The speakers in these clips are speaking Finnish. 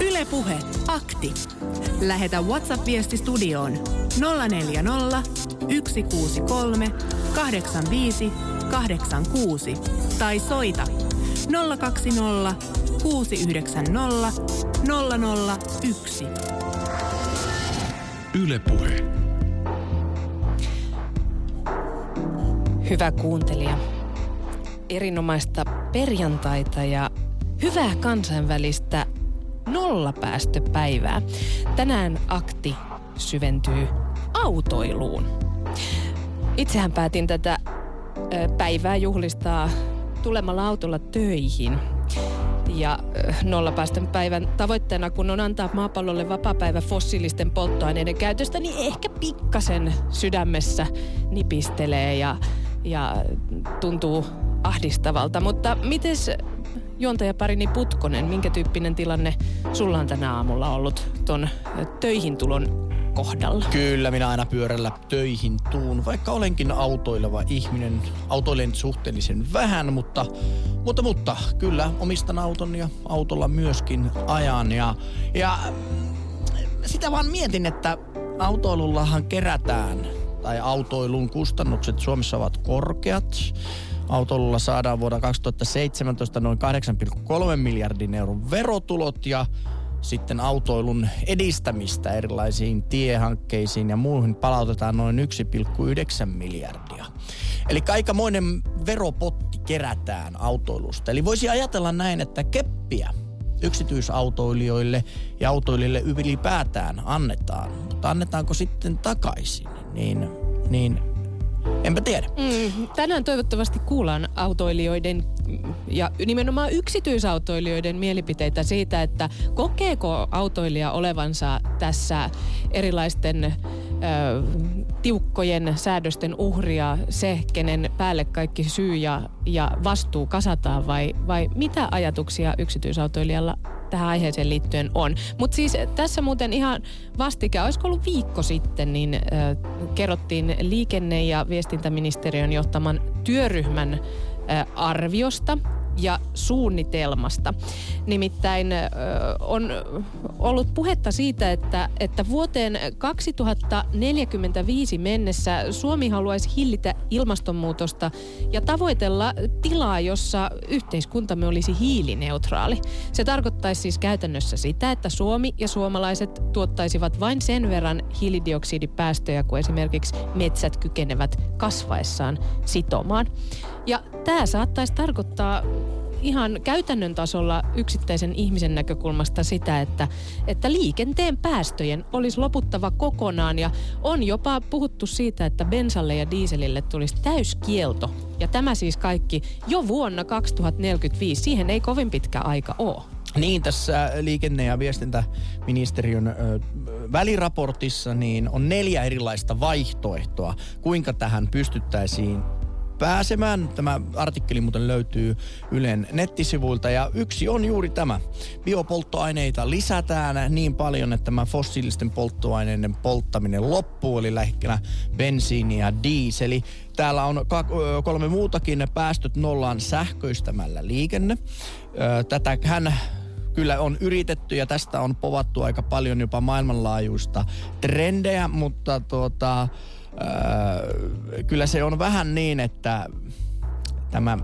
Ylepuhe akti. Lähetä WhatsApp-viesti studioon 040 163 85 86 tai soita 020 690 001. Ylepuhe. Hyvä kuuntelija. Erinomaista perjantaita ja hyvää kansainvälistä nollapäästöpäivää. Tänään akti syventyy autoiluun. Itsehän päätin tätä päivää juhlistaa tulemalla autolla töihin. Ja nollapäästön päivän tavoitteena, kun on antaa maapallolle vapaa-päivä fossiilisten polttoaineiden käytöstä, niin ehkä pikkasen sydämessä nipistelee ja, ja tuntuu ahdistavalta. Mutta miten juontajaparini Putkonen, minkä tyyppinen tilanne sulla on tänä aamulla ollut ton töihin tulon kohdalla? Kyllä, minä aina pyörällä töihin tuun, vaikka olenkin autoileva ihminen. Autoilen suhteellisen vähän, mutta, mutta, mutta kyllä omistan auton ja autolla myöskin ajan. Ja, ja sitä vaan mietin, että autoilullahan kerätään tai autoilun kustannukset Suomessa ovat korkeat. Autolla saadaan vuonna 2017 noin 8,3 miljardin euron verotulot ja sitten autoilun edistämistä erilaisiin tiehankkeisiin ja muuhun palautetaan noin 1,9 miljardia. Eli aikamoinen veropotti kerätään autoilusta. Eli voisi ajatella näin, että keppiä yksityisautoilijoille ja autoilijoille ylipäätään annetaan. Mutta annetaanko sitten takaisin? Niin, niin Enpä tiedä. Mm, tänään toivottavasti kuullaan autoilijoiden ja nimenomaan yksityisautoilijoiden mielipiteitä siitä, että kokeeko autoilija olevansa tässä erilaisten ö, tiukkojen säädösten uhria se, kenen päälle kaikki syy ja, ja vastuu kasataan vai, vai mitä ajatuksia yksityisautoilijalla tähän aiheeseen liittyen on. Mutta siis tässä muuten ihan vastikään, olisiko ollut viikko sitten, niin äh, kerrottiin liikenne- ja viestintäministeriön johtaman työryhmän äh, arviosta ja suunnitelmasta. Nimittäin on ollut puhetta siitä, että, että vuoteen 2045 mennessä Suomi haluaisi hillitä ilmastonmuutosta ja tavoitella tilaa, jossa yhteiskuntamme olisi hiilineutraali. Se tarkoittaisi siis käytännössä sitä, että Suomi ja suomalaiset tuottaisivat vain sen verran hiilidioksidipäästöjä kuin esimerkiksi metsät kykenevät kasvaessaan sitomaan. Ja tämä saattaisi tarkoittaa ihan käytännön tasolla yksittäisen ihmisen näkökulmasta sitä, että, että liikenteen päästöjen olisi loputtava kokonaan ja on jopa puhuttu siitä, että bensalle ja dieselille tulisi täyskielto. Ja tämä siis kaikki jo vuonna 2045. Siihen ei kovin pitkä aika ole. Niin, tässä liikenne- ja viestintäministeriön ö, väliraportissa niin on neljä erilaista vaihtoehtoa, kuinka tähän pystyttäisiin pääsemään. Tämä artikkeli muuten löytyy Ylen nettisivuilta ja yksi on juuri tämä. Biopolttoaineita lisätään niin paljon, että tämä fossiilisten polttoaineiden polttaminen loppuu, eli lähinnä bensiini ja diiseli. Täällä on kolme muutakin päästöt nollaan sähköistämällä liikenne. Tätä hän kyllä on yritetty ja tästä on povattu aika paljon jopa maailmanlaajuista trendejä, mutta tuota, Öö, kyllä se on vähän niin, että tämä,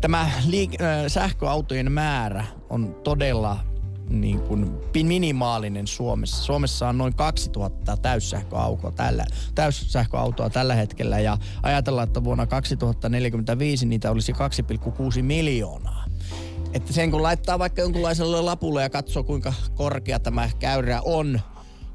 tämä liik- öö, sähköautojen määrä on todella niin kuin minimaalinen Suomessa. Suomessa on noin 2000 täyssähköautoa tällä, täyssähköautoa tällä hetkellä ja ajatellaan, että vuonna 2045 niitä olisi 2,6 miljoonaa. Että sen kun laittaa vaikka jonkunlaiselle lapulle ja katsoo kuinka korkea tämä käyrä on,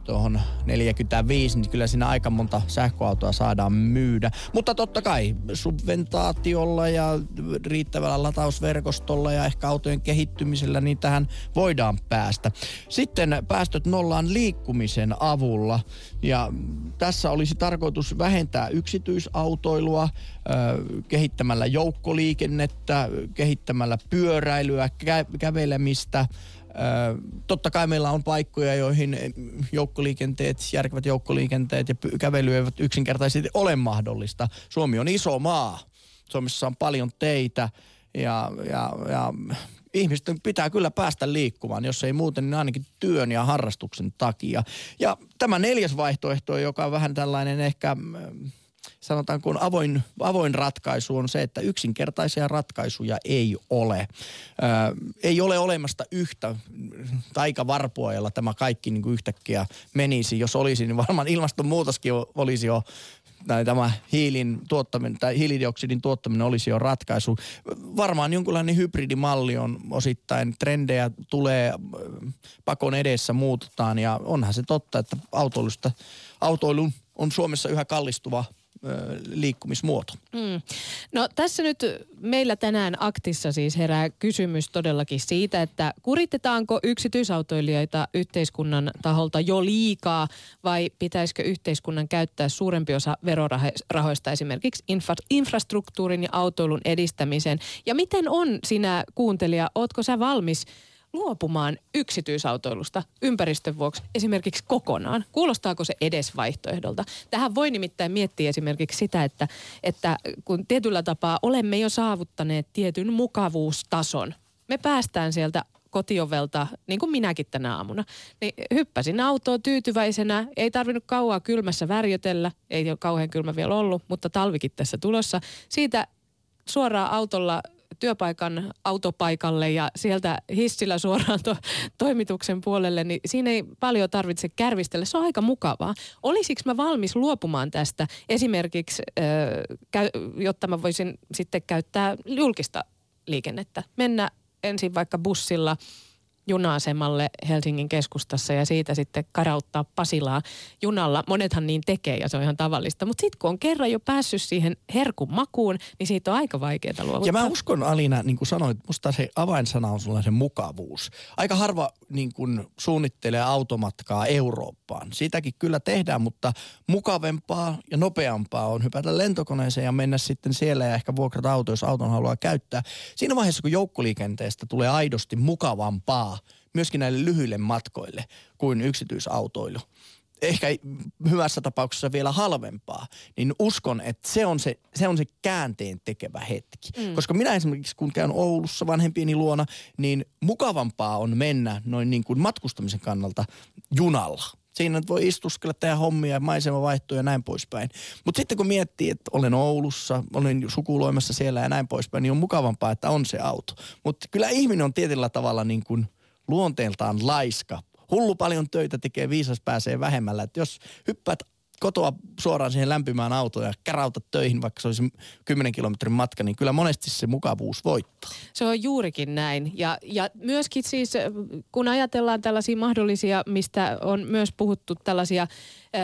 tuohon 45, niin kyllä siinä aika monta sähköautoa saadaan myydä. Mutta totta kai subventaatiolla ja riittävällä latausverkostolla ja ehkä autojen kehittymisellä niin tähän voidaan päästä. Sitten päästöt nollaan liikkumisen avulla ja tässä olisi tarkoitus vähentää yksityisautoilua kehittämällä joukkoliikennettä, kehittämällä pyöräilyä, kä- kävelemistä, totta kai meillä on paikkoja, joihin joukkoliikenteet, järkevät joukkoliikenteet ja kävely eivät yksinkertaisesti ole mahdollista. Suomi on iso maa. Suomessa on paljon teitä ja, ja, ja ihmisten pitää kyllä päästä liikkumaan, jos ei muuten, niin ainakin työn ja harrastuksen takia. Ja tämä neljäs vaihtoehto, joka on vähän tällainen ehkä sanotaan kun avoin, avoin ratkaisu on se, että yksinkertaisia ratkaisuja ei ole. Ää, ei ole olemasta yhtä taikavarpua, jolla tämä kaikki niin kuin yhtäkkiä menisi. Jos olisi, niin varmaan ilmastonmuutoskin olisi jo tai tämä hiilin tuottaminen tai hiilidioksidin tuottaminen olisi jo ratkaisu. Varmaan jonkunlainen hybridimalli on osittain, trendejä tulee pakon edessä muututaan ja onhan se totta, että autoilusta, autoilu on Suomessa yhä kallistuva liikkumismuoto. Mm. No tässä nyt meillä tänään aktissa siis herää kysymys todellakin siitä, että kuritetaanko yksityisautoilijoita yhteiskunnan taholta jo liikaa vai pitäisikö yhteiskunnan käyttää suurempi osa verorahoista esimerkiksi infra- infrastruktuurin ja autoilun edistämiseen. Ja miten on sinä kuuntelija, ootko sä valmis – luopumaan yksityisautoilusta ympäristön vuoksi esimerkiksi kokonaan? Kuulostaako se edes vaihtoehdolta? Tähän voi nimittäin miettiä esimerkiksi sitä, että, että kun tietyllä tapaa olemme jo saavuttaneet tietyn mukavuustason, me päästään sieltä kotiovelta, niin kuin minäkin tänä aamuna, niin hyppäsin autoon tyytyväisenä. Ei tarvinnut kauaa kylmässä värjötellä, ei ole kauhean kylmä vielä ollut, mutta talvikin tässä tulossa. Siitä suoraan autolla työpaikan autopaikalle ja sieltä hissillä suoraan to, toimituksen puolelle, niin siinä ei paljon tarvitse kärvistellä. Se on aika mukavaa. Olisiko mä valmis luopumaan tästä esimerkiksi, jotta mä voisin sitten käyttää julkista liikennettä? Mennä ensin vaikka bussilla – juna-asemalle Helsingin keskustassa ja siitä sitten karauttaa Pasilaa junalla. Monethan niin tekee ja se on ihan tavallista. Mutta sitten kun on kerran jo päässyt siihen herkun makuun, niin siitä on aika vaikeaa luovuttaa. Ja mä uskon Alina, niin kuin sanoit, musta se avainsana on sulla se mukavuus. Aika harva niin kuin suunnittelee automatkaa Eurooppaan. Siitäkin kyllä tehdään, mutta mukavempaa ja nopeampaa on hypätä lentokoneeseen ja mennä sitten siellä ja ehkä vuokrata auto, jos auton haluaa käyttää. Siinä vaiheessa, kun joukkoliikenteestä tulee aidosti mukavampaa, myöskin näille lyhyille matkoille kuin yksityisautoilu ehkä hyvässä tapauksessa vielä halvempaa, niin uskon, että se on se, se, on se käänteen tekevä hetki. Mm. Koska minä esimerkiksi kun käyn Oulussa vanhempieni luona, niin mukavampaa on mennä noin niin kuin matkustamisen kannalta junalla. Siinä voi istuskella, tehdä hommia ja maisema vaihtuu ja näin poispäin. Mutta sitten kun miettii, että olen Oulussa, olen sukuloimassa siellä ja näin poispäin, niin on mukavampaa, että on se auto. Mutta kyllä ihminen on tietyllä tavalla niin kuin luonteeltaan laiska. Hullu paljon töitä tekee, viisas pääsee vähemmällä. Et jos hyppäät kotoa suoraan siihen lämpimään autoon ja kärauta töihin, vaikka se olisi 10 kilometrin matka, niin kyllä monesti se mukavuus voittaa. Se on juurikin näin. Ja, ja myöskin siis, kun ajatellaan tällaisia mahdollisia, mistä on myös puhuttu tällaisia ö,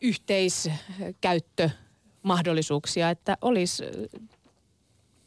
yhteiskäyttömahdollisuuksia, että olisi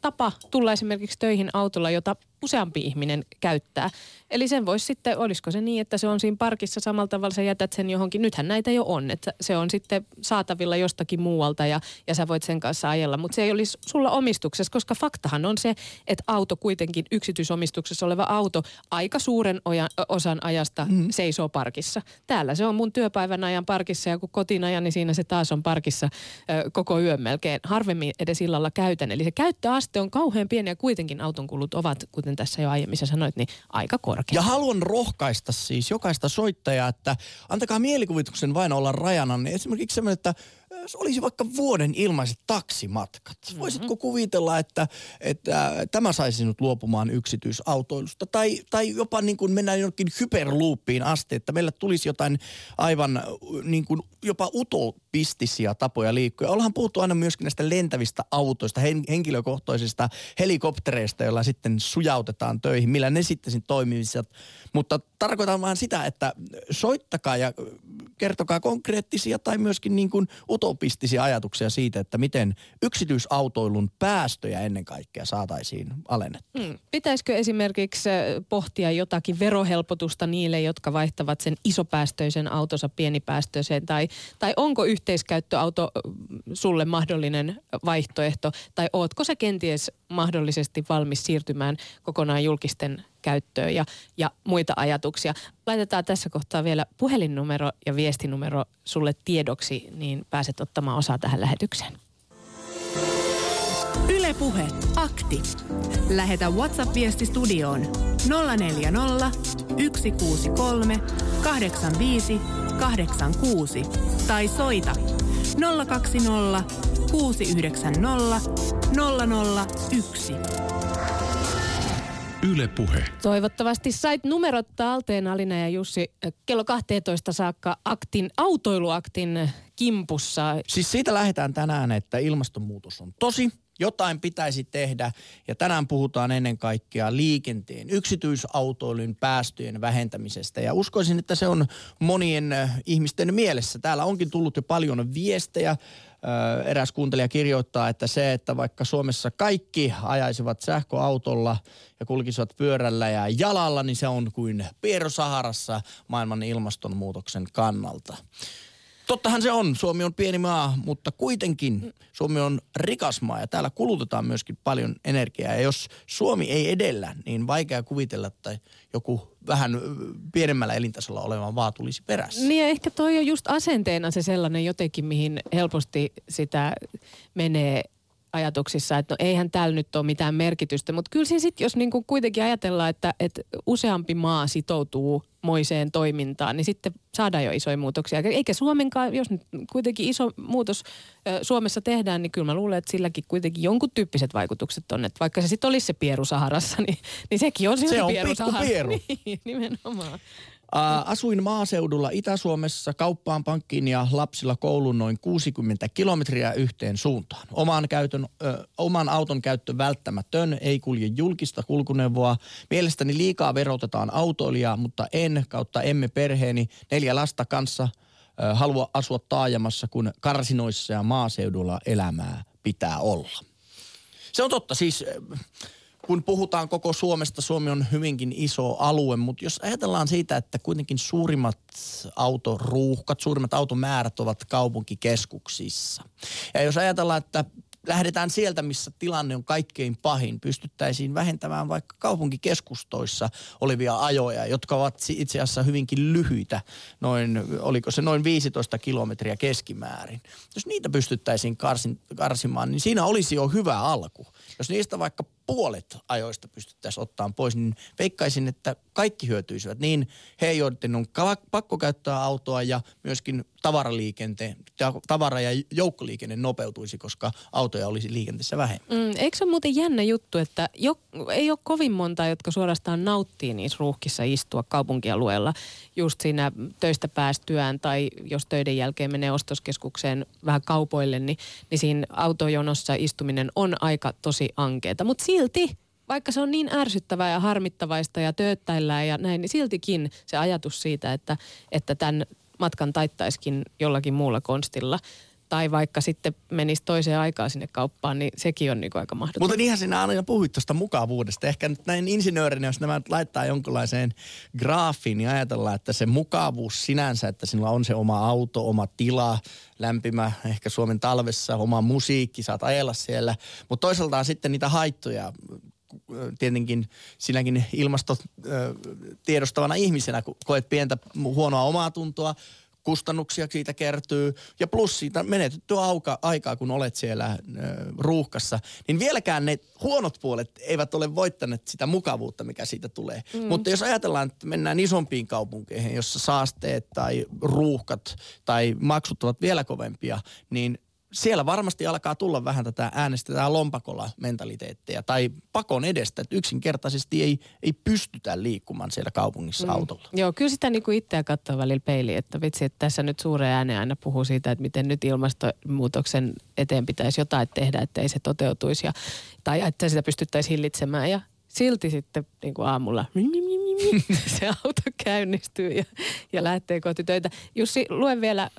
tapa tulla esimerkiksi töihin autolla, jota useampi ihminen käyttää. Eli sen voisi sitten, olisiko se niin, että se on siinä parkissa samalla tavalla, sä jätät sen johonkin. Nythän näitä jo on, että se on sitten saatavilla jostakin muualta ja, ja sä voit sen kanssa ajella. Mutta se ei olisi sulla omistuksessa, koska faktahan on se, että auto kuitenkin, yksityisomistuksessa oleva auto, aika suuren oja, osan ajasta mm. seisoo parkissa. Täällä se on mun työpäivän ajan parkissa ja kun kotiin ajan, niin siinä se taas on parkissa ö, koko yön melkein. Harvemmin edes illalla käytän. Eli se käyttöaste on kauhean pieni ja kuitenkin auton kulut ovat, kuten tässä jo aiemmin sä sanoit, niin aika korkea. Ja haluan rohkaista siis jokaista soittajaa, että antakaa mielikuvituksen vain olla rajana. Niin esimerkiksi semmoinen, että se olisi vaikka vuoden ilmaiset taksimatkat. Mm-hmm. Voisitko kuvitella, että, että tämä saisi sinut luopumaan yksityisautoilusta? Tai, tai jopa niin kuin mennään jonnekin hyperloopiin asti, että meillä tulisi jotain aivan niin kuin jopa utopistisia tapoja liikkua. Ollaan puhuttu aina myöskin näistä lentävistä autoista, hen, henkilökohtaisista helikoptereista, joilla sitten sujautetaan töihin, millä ne sitten toimisivat. Mutta tarkoitan vaan sitä, että soittakaa ja kertokaa konkreettisia tai myöskin niin kuin utopistisia ajatuksia siitä, että miten yksityisautoilun päästöjä ennen kaikkea saataisiin alennettua. Hmm. Pitäisikö esimerkiksi pohtia jotakin verohelpotusta niille, jotka vaihtavat sen isopäästöisen autonsa pienipäästöiseen, tai, tai onko yhteiskäyttöauto sulle mahdollinen vaihtoehto, tai ootko se kenties mahdollisesti valmis siirtymään kokonaan julkisten käyttöön ja, ja muita ajatuksia. Laitetaan tässä kohtaa vielä puhelinnumero ja viestinumero sulle tiedoksi, niin pääset ottamaan osaa tähän lähetykseen. Ylepuhe akti. Lähetä WhatsApp-viesti studioon 040 163 85 86 tai soita 020 690 001. Yle Puhe. Toivottavasti sait numerot talteen Alina ja Jussi kello 12 saakka aktin, autoiluaktin kimpussa. Siis siitä lähdetään tänään, että ilmastonmuutos on tosi, jotain pitäisi tehdä ja tänään puhutaan ennen kaikkea liikenteen, yksityisautoilun päästöjen vähentämisestä ja uskoisin, että se on monien ihmisten mielessä. Täällä onkin tullut jo paljon viestejä eräs kuuntelija kirjoittaa, että se, että vaikka Suomessa kaikki ajaisivat sähköautolla ja kulkisivat pyörällä ja jalalla, niin se on kuin Piero Saharassa maailman ilmastonmuutoksen kannalta. Tottahan se on. Suomi on pieni maa, mutta kuitenkin Suomi on rikas maa ja täällä kulutetaan myöskin paljon energiaa. Ja jos Suomi ei edellä, niin vaikea kuvitella, että joku vähän pienemmällä elintasolla oleva maa tulisi perässä. Niin ja ehkä toi on just asenteena se sellainen jotenkin, mihin helposti sitä menee ajatuksissa, että no eihän täällä nyt ole mitään merkitystä. Mutta kyllä sitten, jos niinku kuitenkin ajatellaan, että, että useampi maa sitoutuu moiseen toimintaan, niin sitten saadaan jo isoja muutoksia. Eikä Suomenkaan, jos nyt kuitenkin iso muutos Suomessa tehdään, niin kyllä mä luulen, että silläkin kuitenkin jonkun tyyppiset vaikutukset on. Että vaikka se sitten olisi se pieru Saharassa, niin, niin sekin on silti se on pieru pieru. Niin, nimenomaan. Asuin maaseudulla Itä-Suomessa kauppaan, pankkiin ja lapsilla kouluun noin 60 kilometriä yhteen suuntaan. Oman, käytön, ö, oman auton käyttö välttämätön, ei kulje julkista kulkuneuvoa. Mielestäni liikaa verotetaan autoilijaa, mutta en kautta emme perheeni neljä lasta kanssa ö, halua asua taajamassa, kun karsinoissa ja maaseudulla elämää pitää olla. Se on totta, siis kun puhutaan koko Suomesta, Suomi on hyvinkin iso alue, mutta jos ajatellaan siitä, että kuitenkin suurimmat autoruuhkat, suurimmat automäärät ovat kaupunkikeskuksissa. Ja jos ajatellaan, että lähdetään sieltä, missä tilanne on kaikkein pahin. Pystyttäisiin vähentämään vaikka kaupunkikeskustoissa olevia ajoja, jotka ovat itse asiassa hyvinkin lyhyitä, noin, oliko se noin 15 kilometriä keskimäärin. Jos niitä pystyttäisiin karsin, karsimaan, niin siinä olisi jo hyvä alku. Jos niistä vaikka puolet ajoista pystyttäisiin ottaa pois, niin veikkaisin, että kaikki hyötyisivät. Niin he, joiden on pakko käyttää autoa ja myöskin tavaraliikenteen, tavara- ja joukkoliikenne nopeutuisi, koska autoja olisi liikenteessä vähemmän. Mm, eikö se ole muuten jännä juttu, että jo, ei ole kovin monta, jotka suorastaan nauttii niissä ruuhkissa istua kaupunkialueella just siinä töistä päästyään tai jos töiden jälkeen menee ostoskeskukseen vähän kaupoille, niin, niin siinä autojonossa istuminen on aika tosi ankeeta. Mutta silti vaikka se on niin ärsyttävää ja harmittavaista ja tööttäillään ja näin, niin siltikin se ajatus siitä, että, että tämän matkan taittaisikin jollakin muulla konstilla – tai vaikka sitten menisi toiseen aikaan sinne kauppaan, niin sekin on niin aika mahdotonta. Mutta niinhän sinä aina puhuit tuosta mukavuudesta. Ehkä nyt näin insinöörinä, jos nämä laittaa jonkinlaiseen graafiin, niin ajatellaan, että se mukavuus sinänsä, että sinulla on se oma auto, oma tila, lämpimä, ehkä Suomen talvessa, oma musiikki, saat ajella siellä. Mutta toisaalta on sitten niitä haittoja, tietenkin sinäkin ilmastotiedostavana ihmisenä, kun koet pientä huonoa omaa tuntoa, kustannuksia siitä kertyy ja plus siitä menetettyä auka, aikaa, kun olet siellä äh, ruuhkassa, niin vieläkään ne huonot puolet eivät ole voittaneet sitä mukavuutta, mikä siitä tulee. Mm. Mutta jos ajatellaan, että mennään isompiin kaupunkeihin, jossa saasteet tai ruuhkat tai maksut ovat vielä kovempia, niin siellä varmasti alkaa tulla vähän tätä äänestetään lompakolla mentaliteetteja tai pakon edestä, että yksinkertaisesti ei, ei pystytä liikkumaan siellä kaupungissa mm. autolla. Joo, kyllä sitä niin kuin itseä katsoo välillä peiliin, että vitsi, että tässä nyt suureen ääneen aina puhuu siitä, että miten nyt ilmastonmuutoksen eteen pitäisi jotain tehdä, että ei se toteutuisi ja, tai että sitä pystyttäisiin hillitsemään ja silti sitten niin kuin aamulla se auto käynnistyy ja, ja lähtee kohti töitä. Jussi, luen vielä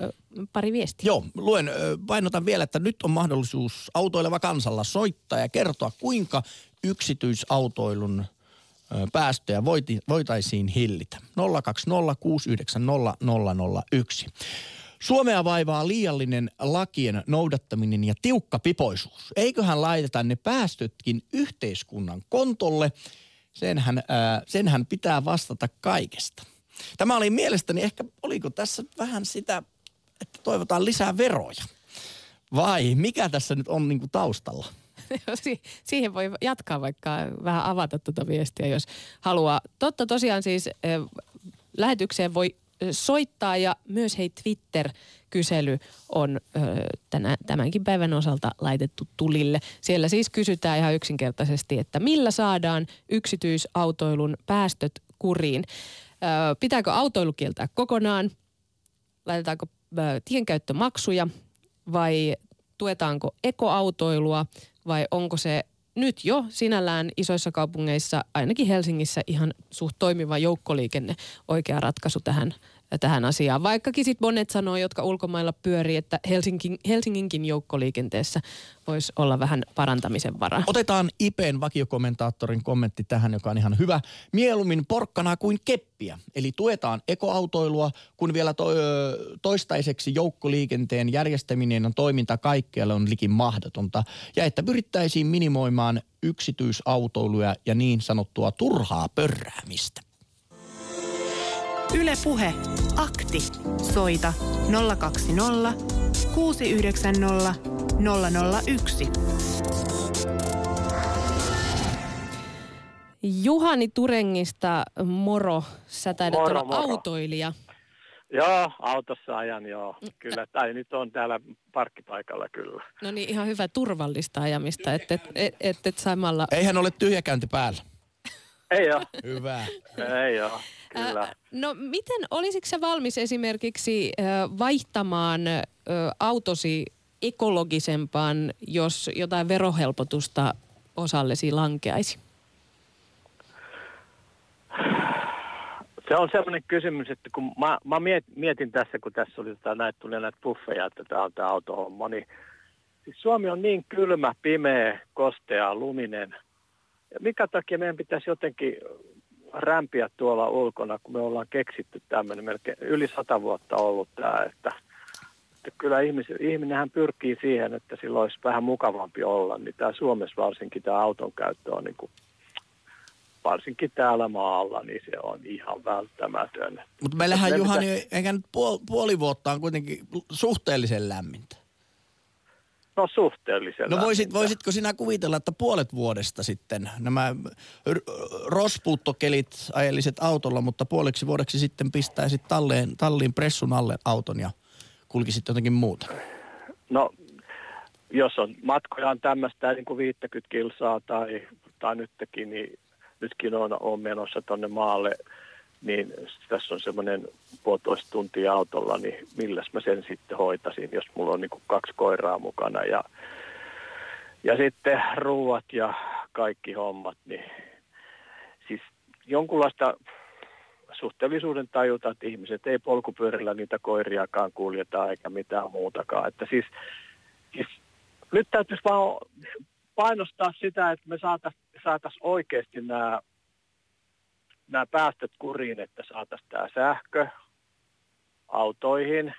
pari viestiä. Joo, luen, painotan vielä, että nyt on mahdollisuus autoileva kansalla soittaa ja kertoa, kuinka yksityisautoilun päästöjä voitaisiin hillitä. 020690001. Suomea vaivaa liiallinen lakien noudattaminen ja tiukka pipoisuus. Eiköhän laiteta ne päästötkin yhteiskunnan kontolle – senhän, ää, senhän pitää vastata kaikesta. Tämä oli mielestäni ehkä, oliko tässä vähän sitä, että toivotaan lisää veroja? Vai mikä tässä nyt on niinku taustalla? siihen voi jatkaa vaikka vähän avata tuota viestiä, jos haluaa. Totta tosiaan siis lähetykseen voi soittaa ja myös hei Twitter-kysely on ö, tänä, tämänkin päivän osalta laitettu tulille. Siellä siis kysytään ihan yksinkertaisesti, että millä saadaan yksityisautoilun päästöt kuriin. Ö, pitääkö autoilu kieltää kokonaan? Laitetaanko ö, tienkäyttömaksuja vai tuetaanko ekoautoilua vai onko se nyt jo sinällään isoissa kaupungeissa, ainakin Helsingissä, ihan suht toimiva joukkoliikenne oikea ratkaisu tähän tähän asiaan. Vaikkakin sitten monet sanoo, jotka ulkomailla pyörii, että Helsingin, Helsinginkin joukkoliikenteessä voisi olla vähän parantamisen varaa. Otetaan IPn vakiokommentaattorin kommentti tähän, joka on ihan hyvä. Mieluummin porkkanaa kuin keppiä. Eli tuetaan ekoautoilua, kun vielä to- toistaiseksi joukkoliikenteen järjestäminen on toiminta kaikkialle on likin mahdotonta. Ja että pyrittäisiin minimoimaan yksityisautoiluja ja niin sanottua turhaa pörräämistä. Ylepuhe akti. Soita 020 690 001. Juhani Turengista, moro. Sä taidat Moro, olla moro. autoilija. Joo, autossa ajan joo, kyllä. Tai nyt on täällä parkkipaikalla kyllä. No niin, ihan hyvä turvallista ajamista, että et, et, et, et samalla... Eihän ole tyhjäkäynti päällä. Ei oo, Hyvä. ei oo, kyllä. Ää, no miten, olisitko sä valmis esimerkiksi ö, vaihtamaan ö, autosi ekologisempaan, jos jotain verohelpotusta osallesi lankeaisi? Se on sellainen kysymys, että kun mä, mä miet, mietin tässä, kun tässä oli tota, näitä, tuli näitä buffeja, että tämä on tämä autohomma, niin siis Suomi on niin kylmä, pimeä, kostea, luminen. Mikä takia meidän pitäisi jotenkin rämpiä tuolla ulkona, kun me ollaan keksitty tämmöinen melkein yli sata vuotta ollut tämä, että, että kyllä ihmis, ihminenhän pyrkii siihen, että sillä olisi vähän mukavampi olla, niin tämä Suomessa varsinkin tämä auton käyttö on niin kuin varsinkin täällä maalla, niin se on ihan välttämätön. Mutta meillähän Me Juhani, pitäisi- eikä nyt puoli, puoli vuotta on kuitenkin suhteellisen lämmintä. No suhteellisen No voisit, voisitko sinä kuvitella, että puolet vuodesta sitten nämä rospuuttokelit ajeliset autolla, mutta puoleksi vuodeksi sitten pistäisit talleen, talliin pressun alle auton ja kulkisit jotenkin muuta? No, jos on matkoja on tämmöistä niin kuin 50 kilsaa tai, tai nytkin, niin nytkin on, on menossa tuonne maalle, niin tässä on semmoinen puolitoista tuntia autolla, niin milläs mä sen sitten hoitasin, jos mulla on niin kaksi koiraa mukana ja, ja sitten ruuat ja kaikki hommat, niin siis jonkunlaista suhteellisuuden tajuta, että ihmiset ei polkupyörillä niitä koiriakaan kuljeta eikä mitään muutakaan. Että siis, siis nyt täytyisi vaan painostaa sitä, että me saataisiin saatais oikeasti nämä, nämä päästöt kuriin, että saataisiin tämä sähkö autoihin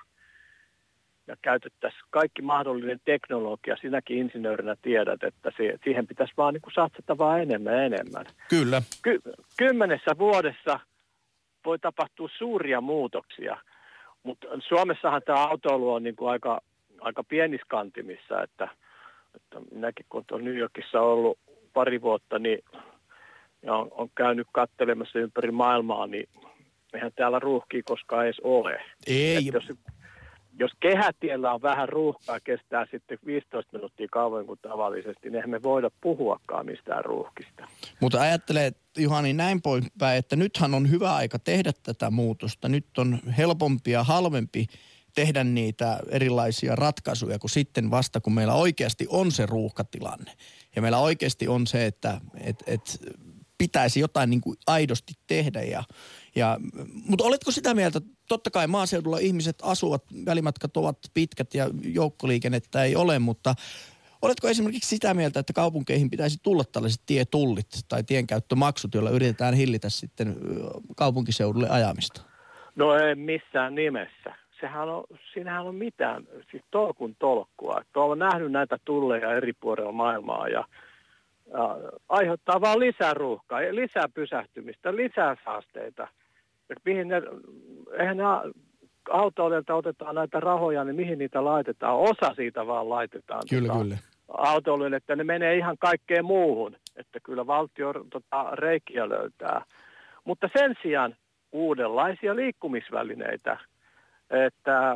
ja käytettäisiin kaikki mahdollinen teknologia. Sinäkin insinöörinä tiedät, että siihen pitäisi vaan niin satsata vaan enemmän ja enemmän Kyllä. ky- kymmenessä vuodessa voi tapahtua suuria muutoksia. Mutta Suomessahan tämä autoilu on niin kuin aika, aika pienissä kantimissa, että, että minäkin kun on New Yorkissa ollut pari vuotta niin, ja on, on käynyt kattelemassa ympäri maailmaa, niin eihän täällä ruuhkia koskaan edes ole. Ei, Et jos, jos kehätiellä on vähän ruuhkaa, kestää sitten 15 minuuttia kauemmin kuin tavallisesti, niin eihän me voida puhuakaan mistään ruuhkista. mutta ajattelee Juhani näin poispäin, että nythän on hyvä aika tehdä tätä muutosta. Nyt on helpompi ja halvempi tehdä niitä erilaisia ratkaisuja kuin sitten vasta, kun meillä oikeasti on se ruuhkatilanne. Ja meillä oikeasti on se, että et, et pitäisi jotain niin kuin aidosti tehdä. Ja, ja, mutta oletko sitä mieltä, totta kai maaseudulla ihmiset asuvat, välimatkat ovat pitkät ja joukkoliikennettä ei ole, mutta oletko esimerkiksi sitä mieltä, että kaupunkeihin pitäisi tulla tällaiset tietullit tai tienkäyttömaksut, joilla yritetään hillitä sitten kaupunkiseudulle ajamista? No ei missään nimessä. Sehän on, siinähän on mitään, siis tolkun tolkkua. Olen nähnyt näitä tulleja eri puolilla maailmaa ja aiheuttaa vaan lisää ruuhkaa, lisää pysähtymistä, lisää saasteita. Et mihin ne, eihän ne autoilijoilta otetaan näitä rahoja, niin mihin niitä laitetaan? Osa siitä vaan laitetaan Kyllä, tota, kyllä. autoiluun, että ne menee ihan kaikkeen muuhun. Että kyllä valtio tota, reikiä löytää. Mutta sen sijaan uudenlaisia liikkumisvälineitä, että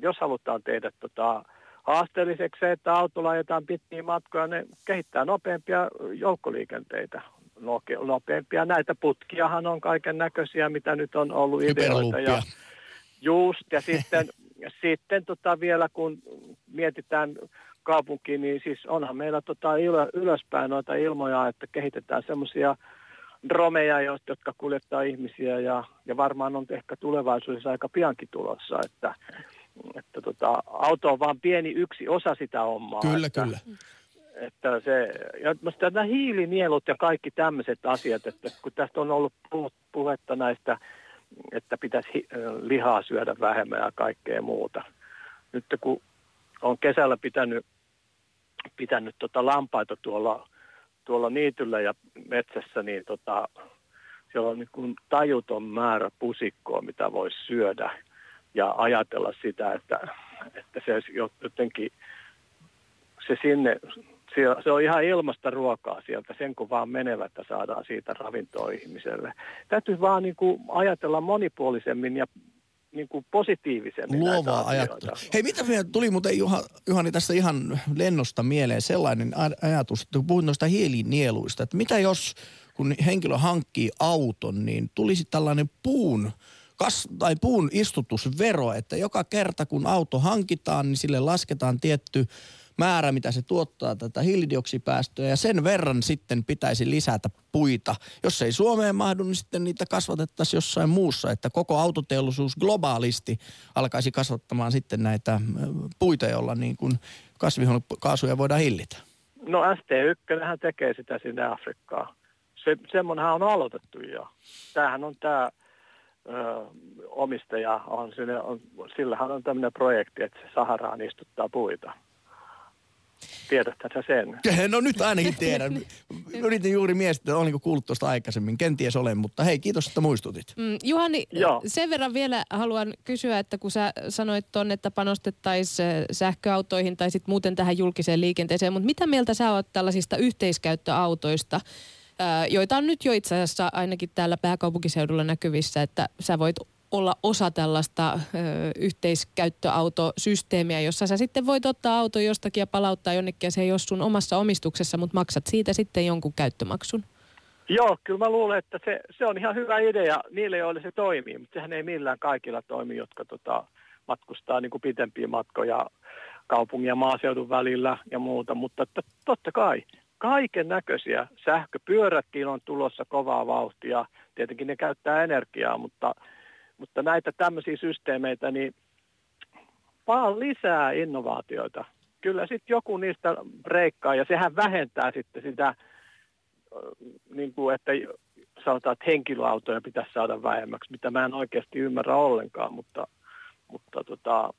jos halutaan tehdä tota, haasteelliseksi se, että autolla ajetaan pitkiä matkoja, ne kehittää nopeampia joukkoliikenteitä. Nopeampia näitä putkiahan on kaiken näköisiä, mitä nyt on ollut ideoita. Ja just, ja sitten, sitten tota vielä kun mietitään kaupunkiin, niin siis onhan meillä tota ylöspäin noita ilmoja, että kehitetään semmoisia dromeja, jotka kuljettaa ihmisiä ja, ja varmaan on ehkä tulevaisuudessa aika piankin tulossa, että, että tota, auto on vain pieni yksi osa sitä omaa. Kyllä, että, kyllä. Että se, ja nämä hiilinielut ja kaikki tämmöiset asiat, että kun tästä on ollut puhetta näistä, että pitäisi lihaa syödä vähemmän ja kaikkea muuta. Nyt kun on kesällä pitänyt, pitänyt tota lampaita tuolla tuolla niityllä ja metsässä, niin tota, siellä on niin kuin tajuton määrä pusikkoa, mitä voisi syödä ja ajatella sitä, että, että se jotenkin se sinne, se on ihan ilmasta ruokaa sieltä, sen kun vaan menevät, että saadaan siitä ravintoa ihmiselle. Täytyy vaan niin kuin ajatella monipuolisemmin ja niin kuin positiivisemmin Luovaa ajattelua. Hei, mitä vielä tuli muuten Juha, Juhani tässä ihan lennosta mieleen sellainen ajatus, että kun puhut noista hiilinieluista, että mitä jos kun henkilö hankkii auton, niin tulisi tällainen puun kas, tai puun istutusvero, että joka kerta kun auto hankitaan, niin sille lasketaan tietty määrä, mitä se tuottaa tätä hiilidioksipäästöä ja sen verran sitten pitäisi lisätä puita. Jos ei Suomeen mahdu, niin sitten niitä kasvatettaisiin jossain muussa, että koko autoteollisuus globaalisti alkaisi kasvattamaan sitten näitä puita, joilla niin kuin kasvihuonekaasuja voidaan hillitä. No ST1 tekee sitä sinne Afrikkaan. Se, semmoinenhan on aloitettu jo. Tämähän on tämä omistaja, on, sille, on, sillähän on tämmöinen projekti, että se Saharaan istuttaa puita. Tiedätkö sä sen? No nyt ainakin tiedän. Yritin juuri miettiä, olinko kuullut tuosta aikaisemmin. Kenties olen, mutta hei, kiitos, että muistutit. Mm, Juhani, Joo. sen verran vielä haluan kysyä, että kun sä sanoit tuonne, että panostettaisiin sähköautoihin tai sitten muuten tähän julkiseen liikenteeseen, mutta mitä mieltä sä oot tällaisista yhteiskäyttöautoista, joita on nyt jo itse asiassa ainakin täällä pääkaupunkiseudulla näkyvissä, että sä voit olla osa tällaista ö, yhteiskäyttöautosysteemiä, jossa sä sitten voit ottaa auto jostakin ja palauttaa jonnekin ja se ei ole sun omassa omistuksessa, mutta maksat siitä sitten jonkun käyttömaksun. Joo, kyllä mä luulen, että se, se on ihan hyvä idea niille, joille se toimii, mutta sehän ei millään kaikilla toimi, jotka tota, matkustaa niin kuin pitempiä matkoja kaupungin ja maaseudun välillä ja muuta, mutta että, totta kai kaiken näköisiä sähköpyörätkin on tulossa kovaa vauhtia, tietenkin ne käyttää energiaa, mutta mutta näitä tämmöisiä systeemeitä, niin vaan lisää innovaatioita. Kyllä sitten joku niistä breikkaa ja sehän vähentää sitten sitä, niin kuin että sanotaan, että henkilöautoja pitäisi saada vähemmäksi, mitä mä en oikeasti ymmärrä ollenkaan, mutta, mutta tota,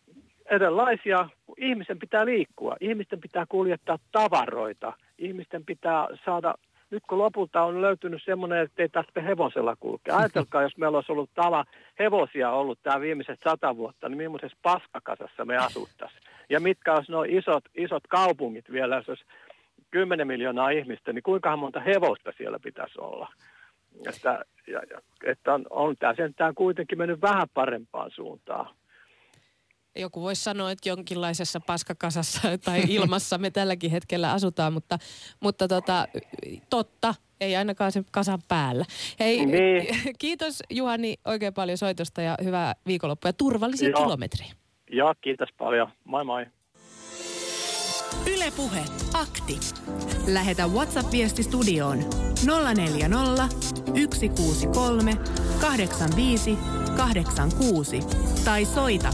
erilaisia, ihmisen pitää liikkua, ihmisten pitää kuljettaa tavaroita, ihmisten pitää saada nyt kun lopulta on löytynyt semmoinen, että ei tarvitse hevosella kulkea. Ajatelkaa, jos meillä olisi ollut tava hevosia ollut tämä viimeiset sata vuotta, niin millaisessa paskakasassa me asuttaisiin. Ja mitkä olisi nuo isot, isot kaupungit vielä, jos olisi 10 miljoonaa ihmistä, niin kuinka monta hevosta siellä pitäisi olla. Että, ja, ja, että on, on tämä sentään kuitenkin mennyt vähän parempaan suuntaan joku voisi sanoa, että jonkinlaisessa paskakasassa tai ilmassa me tälläkin hetkellä asutaan, mutta, mutta tota, totta, ei ainakaan sen kasan päällä. Hei, niin. kiitos Juhani oikein paljon soitosta ja hyvää viikonloppua ja turvallisia Joo. kilometriä. Joo, kiitos paljon. Moi moi. Ylepuhe akti. Lähetä WhatsApp-viesti studioon 040 163 85 86 tai soita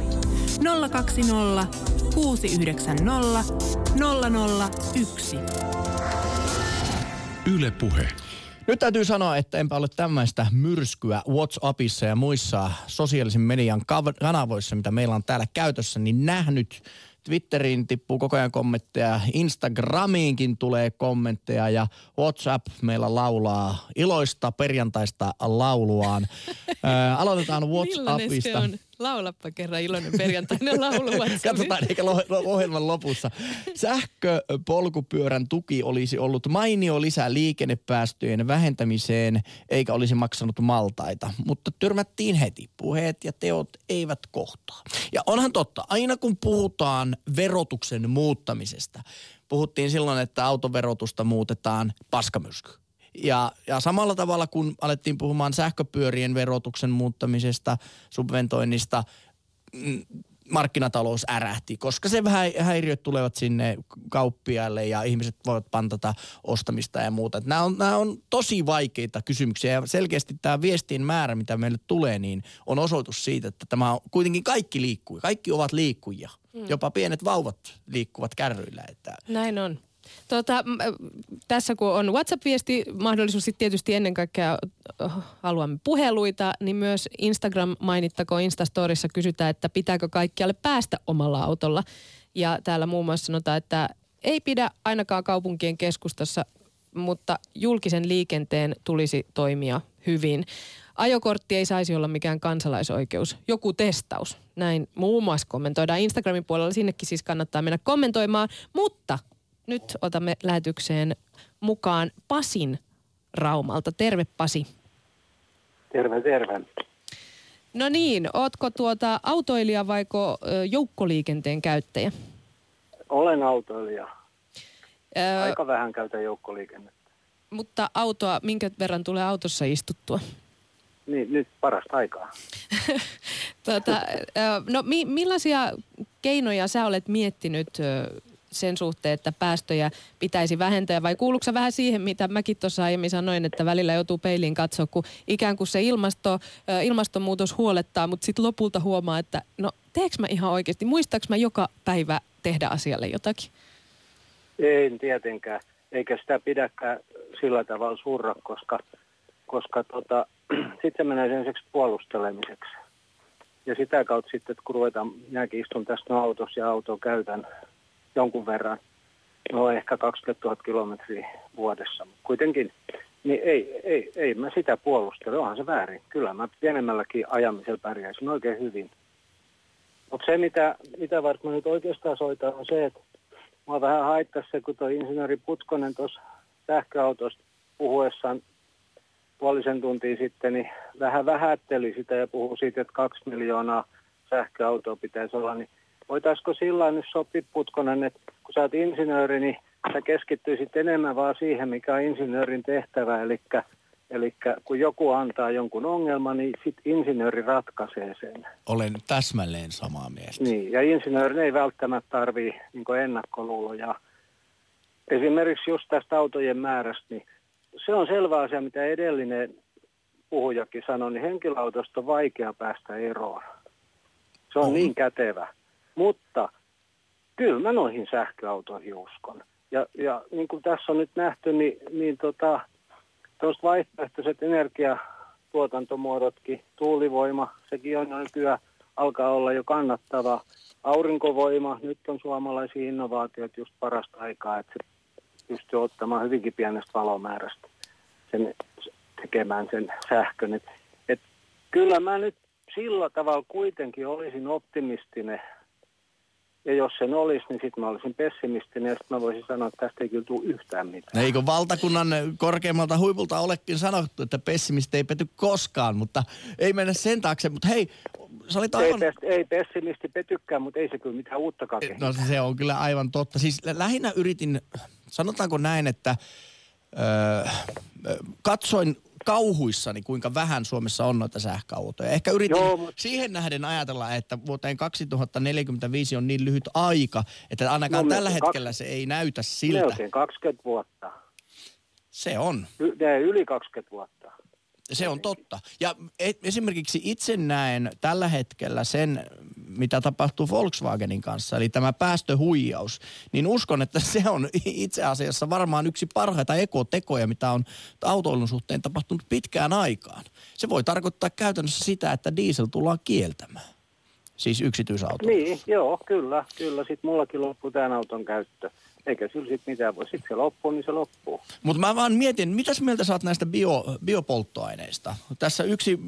020 690 001. Yle Puhe. Nyt täytyy sanoa, että enpä ole tämmöistä myrskyä WhatsAppissa ja muissa sosiaalisen median kanavoissa, mitä meillä on täällä käytössä, niin nähnyt Twitteriin tippuu koko ajan kommentteja, Instagramiinkin tulee kommentteja ja WhatsApp meillä laulaa iloista perjantaista lauluaan. Ää, aloitetaan WhatsAppista. Laulappa kerran iloinen perjantainen laulu. Katsotaan lo- ohjelman lopussa. Sähköpolkupyörän tuki olisi ollut mainio lisää liikennepäästöjen vähentämiseen, eikä olisi maksanut maltaita. Mutta tyrmättiin heti. Puheet ja teot eivät kohtaa. Ja onhan totta, aina kun puhutaan verotuksen muuttamisesta, puhuttiin silloin, että autoverotusta muutetaan paskamyrsky. Ja, ja samalla tavalla kun alettiin puhumaan sähköpyörien verotuksen muuttamisesta, subventoinnista, mm, markkinatalous ärähti, koska se vähän häiriöt tulevat sinne kauppiaille ja ihmiset voivat pantata ostamista ja muuta. Nämä on, nämä on tosi vaikeita kysymyksiä ja selkeästi tämä viestin määrä, mitä meille tulee, niin on osoitus siitä, että tämä on kuitenkin kaikki liikkuu. Kaikki ovat liikkujia. Mm. Jopa pienet vauvat liikkuvat kärryillä. Että Näin on. Tota, m- tässä kun on WhatsApp-viesti, mahdollisuus sitten tietysti ennen kaikkea äh, haluamme puheluita, niin myös Instagram mainittakoon Instastorissa kysytään, että pitääkö kaikkialle päästä omalla autolla. Ja täällä muun muassa sanotaan, että ei pidä ainakaan kaupunkien keskustassa, mutta julkisen liikenteen tulisi toimia hyvin. Ajokortti ei saisi olla mikään kansalaisoikeus, joku testaus. Näin muun muassa kommentoidaan Instagramin puolella, sinnekin siis kannattaa mennä kommentoimaan. Mutta nyt otamme lähetykseen mukaan Pasin Raumalta. Terve Pasi. Terve, terve. No niin, ootko tuota autoilija vaiko joukkoliikenteen käyttäjä? Olen autoilija. Ö, Aika vähän käytän joukkoliikennettä. mutta autoa, minkä verran tulee autossa istuttua? Niin, nyt parasta aikaa. Tuota, ö, no mi- millaisia keinoja sä olet miettinyt ö, sen suhteen, että päästöjä pitäisi vähentää vai kuuluuko vähän siihen, mitä mäkin tuossa aiemmin sanoin, että välillä joutuu peiliin katsoa, kun ikään kuin se ilmasto, ilmastonmuutos huolettaa, mutta sitten lopulta huomaa, että no teekö mä ihan oikeasti, muistaaks mä joka päivä tehdä asialle jotakin? En tietenkään, eikä sitä pidäkään sillä tavalla surra, koska, koska tota, sitten se menee ensiksi puolustelemiseksi. Ja sitä kautta sitten, että kun ruvetaan, minäkin istun tässä autossa ja auto käytän jonkun verran, no ehkä 20 000 kilometriä vuodessa, mutta kuitenkin, niin ei, ei, ei mä sitä puolustele, onhan se väärin. Kyllä mä pienemmälläkin ajamisella pärjäisin oikein hyvin. Mutta se, mitä, mitä varten mä nyt oikeastaan soitan, on se, että Mua vähän haittaisi se, kun tuo insinööri Putkonen tuossa sähköautosta puhuessaan puolisen tuntia sitten, niin vähän vähätteli sitä ja puhui siitä, että kaksi miljoonaa sähköautoa pitäisi olla. Niin voitaisiko sillä nyt sopia Putkonen, että kun sä oot insinööri, niin sä keskittyisit enemmän vaan siihen, mikä on insinöörin tehtävä, eli Eli kun joku antaa jonkun ongelman, niin sitten insinööri ratkaisee sen. olen täsmälleen samaa mieltä. Niin, ja insinöörin ei välttämättä tarvii niin ennakkoluuloja. Esimerkiksi just tästä autojen määrästä, niin se on selvä asia, mitä edellinen puhujakin sanoi, niin henkilöautosta on vaikea päästä eroon. Se on On. niin kätevä. Mutta kyllä mä noihin sähköautoihin uskon. Ja, ja niin kuin tässä on nyt nähty, niin, niin tota, vaihtoehtoiset energiatuotantomuodotkin, tuulivoima, sekin on jo nykyään alkaa olla jo kannattava. Aurinkovoima, nyt on suomalaisia innovaatioita just parasta aikaa, että se pystyy ottamaan hyvinkin pienestä valomäärästä sen, tekemään sen sähkön. Et, et kyllä mä nyt sillä tavalla kuitenkin olisin optimistinen. Ja jos sen olisi, niin sitten mä olisin pessimistinen ja sitten mä voisin sanoa, että tästä ei kyllä tule yhtään mitään. Eikö valtakunnan korkeimmalta huipulta olekin sanottu, että pessimisti ei pety koskaan, mutta ei mennä sen taakse. Mutta hei, sä olit Ei, aivan... pes, ei pessimisti petykään, mutta ei se kyllä mitään uuttakaan No se on kyllä aivan totta. Siis lä- lähinnä yritin, sanotaanko näin, että öö, katsoin kauhuissani, kuinka vähän Suomessa on noita sähköautoja. Ehkä yritin Joo, Joo, mut- siihen nähden ajatella, että vuoteen 2045 on niin lyhyt aika, että ainakaan No, tällä hetkellä se ei näytä siltä. Melkein 20 vuotta. Se on. Y- ne yli 20 vuotta. Se on totta. Ja esimerkiksi itse näen tällä hetkellä sen, mitä tapahtuu Volkswagenin kanssa, eli tämä päästöhuijaus, niin uskon, että se on itse asiassa varmaan yksi parhaita ekotekoja, mitä on autoilun suhteen tapahtunut pitkään aikaan. Se voi tarkoittaa käytännössä sitä, että diesel tullaan kieltämään. Siis yksityisauto. Niin, joo, kyllä, kyllä. Sitten mullakin loppuu tämän auton käyttö. eikä sillä sitten mitään voi. Sitten se loppuu, niin se loppuu. Mutta mä vaan mietin, mitäs mieltä saat näistä bio, biopolttoaineista? Tässä yksi,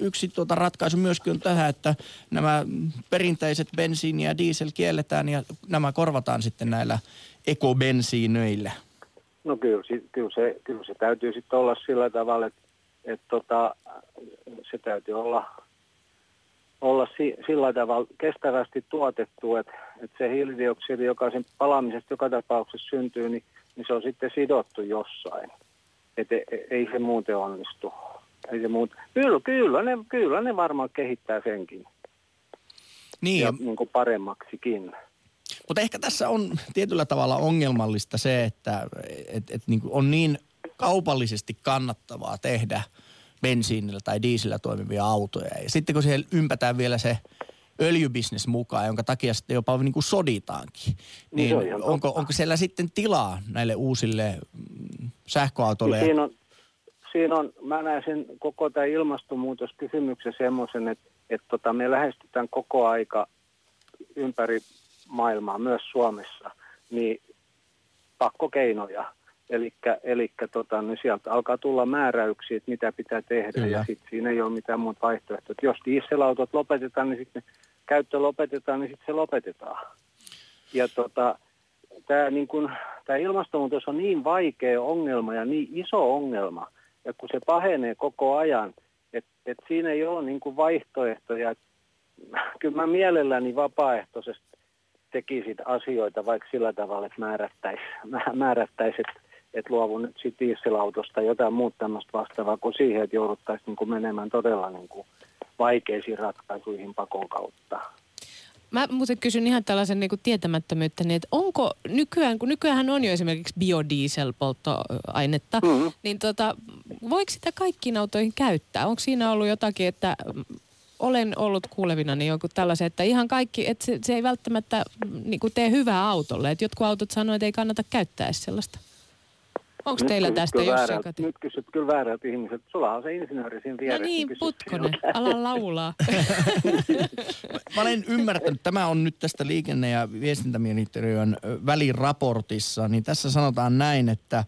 yksi tuota ratkaisu myöskin on tähän, että nämä perinteiset bensiini ja diesel kielletään ja nämä korvataan sitten näillä ekobensiinöillä. No kyllä, kyllä, se, kyllä se täytyy sitten olla sillä tavalla, että, että tota, se täytyy olla, olla si, sillä tavalla kestävästi tuotettu, että, että se hiilidioksidi, joka sen palaamisesta joka tapauksessa syntyy, niin, niin se on sitten sidottu jossain. Että ei, e, ei se muuten onnistu. Ei se muuten. Kyllä, kyllä, ne, kyllä ne varmaan kehittää senkin. Niin. Ja niin kuin paremmaksikin. Mutta ehkä tässä on tietyllä tavalla ongelmallista se, että et, et niin on niin kaupallisesti kannattavaa tehdä bensiinillä tai diisillä toimivia autoja. Ja sitten kun siihen ympätään vielä se öljybisnes mukaan, jonka takia sitten jopa niin kuin soditaankin, niin, niin onko, onko siellä sitten tilaa näille uusille mm, sähköautoille? Niin siinä on, siinä on, mä näen sen koko tämä ilmastonmuutoskysymyksen semmoisen, että, että tota, me lähestytään koko aika ympäri maailmaa, myös Suomessa, niin pakkokeinoja. Eli tota, niin sieltä alkaa tulla määräyksiä, että mitä pitää tehdä Kyllä. ja sitten siinä ei ole mitään muuta vaihtoehtoa. Jos dieselautot lopetetaan, niin sitten käyttö lopetetaan, niin sitten se lopetetaan. Ja tota, tämä niin kun, ilmastonmuutos on niin vaikea ongelma ja niin iso ongelma, ja kun se pahenee koko ajan, että et siinä ei ole niin kuin vaihtoehtoja. Kyllä mä mielelläni vapaaehtoisesti tekisit asioita vaikka sillä tavalla, että määrättäisiin, määrättäisi, että, että luovun nyt sitten dieselautosta jotain muuta tämmöistä vastaavaa kuin siihen, että jouduttaisiin niin menemään todella niin kuin vaikeisiin ratkaisuihin pakon kautta. Mä muuten kysyn ihan tällaisen niin tietämättömyyttä, niin että onko nykyään, kun nykyään on jo esimerkiksi biodieselpolttoainetta, mm-hmm. niin tota, voiko sitä kaikkiin autoihin käyttää? Onko siinä ollut jotakin, että olen ollut kuulevina niin joku tällaisen, että ihan kaikki, että se, se ei välttämättä niin kuin tee hyvää autolle. Että jotkut autot sanoivat, että ei kannata käyttää sellaista. Onko teillä tästä jossain kati? Nyt kysyt kyllä väärät ihmiset. Sulla on se insinööri siinä vieressä. No niin, Putkonen, ala laulaa. Mä olen ymmärtänyt, tämä on nyt tästä liikenne- ja viestintäministeriön väliraportissa, niin tässä sanotaan näin, että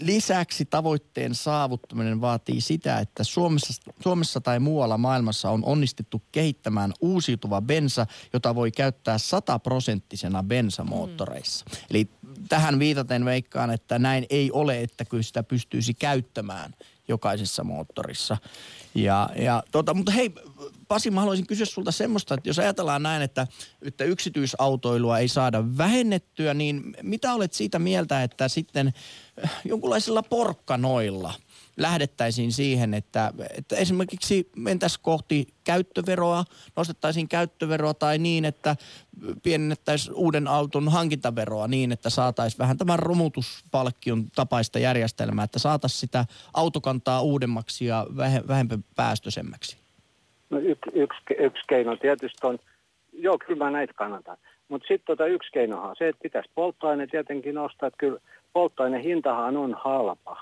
Lisäksi tavoitteen saavuttaminen vaatii sitä, että Suomessa, Suomessa tai muualla maailmassa on onnistettu kehittämään uusiutuva bensa, jota voi käyttää sataprosenttisena bensamoottoreissa. Mm. Eli tähän viitaten veikkaan, että näin ei ole, että kyllä sitä pystyisi käyttämään jokaisessa moottorissa. Ja, ja tota, mutta hei, Pasi, mä haluaisin kysyä sulta semmoista, että jos ajatellaan näin, että, että yksityisautoilua ei saada vähennettyä, niin mitä olet siitä mieltä, että sitten jonkunlaisilla porkkanoilla – lähdettäisiin siihen, että, että esimerkiksi mentäisiin kohti käyttöveroa, nostettaisiin käyttöveroa tai niin, että pienennettäisiin uuden auton hankintaveroa niin, että saataisiin vähän tämän romutuspalkkion tapaista järjestelmää, että saataisiin sitä autokantaa uudemmaksi ja vähemmän päästöisemmäksi. No yksi, yksi, yksi keino tietysti on, joo kyllä mä näitä kannatan, mutta sitten tota yksi keinohan on se, että pitäisi polttoaine tietenkin nostaa, että kyllä polttoainehintahan on halpa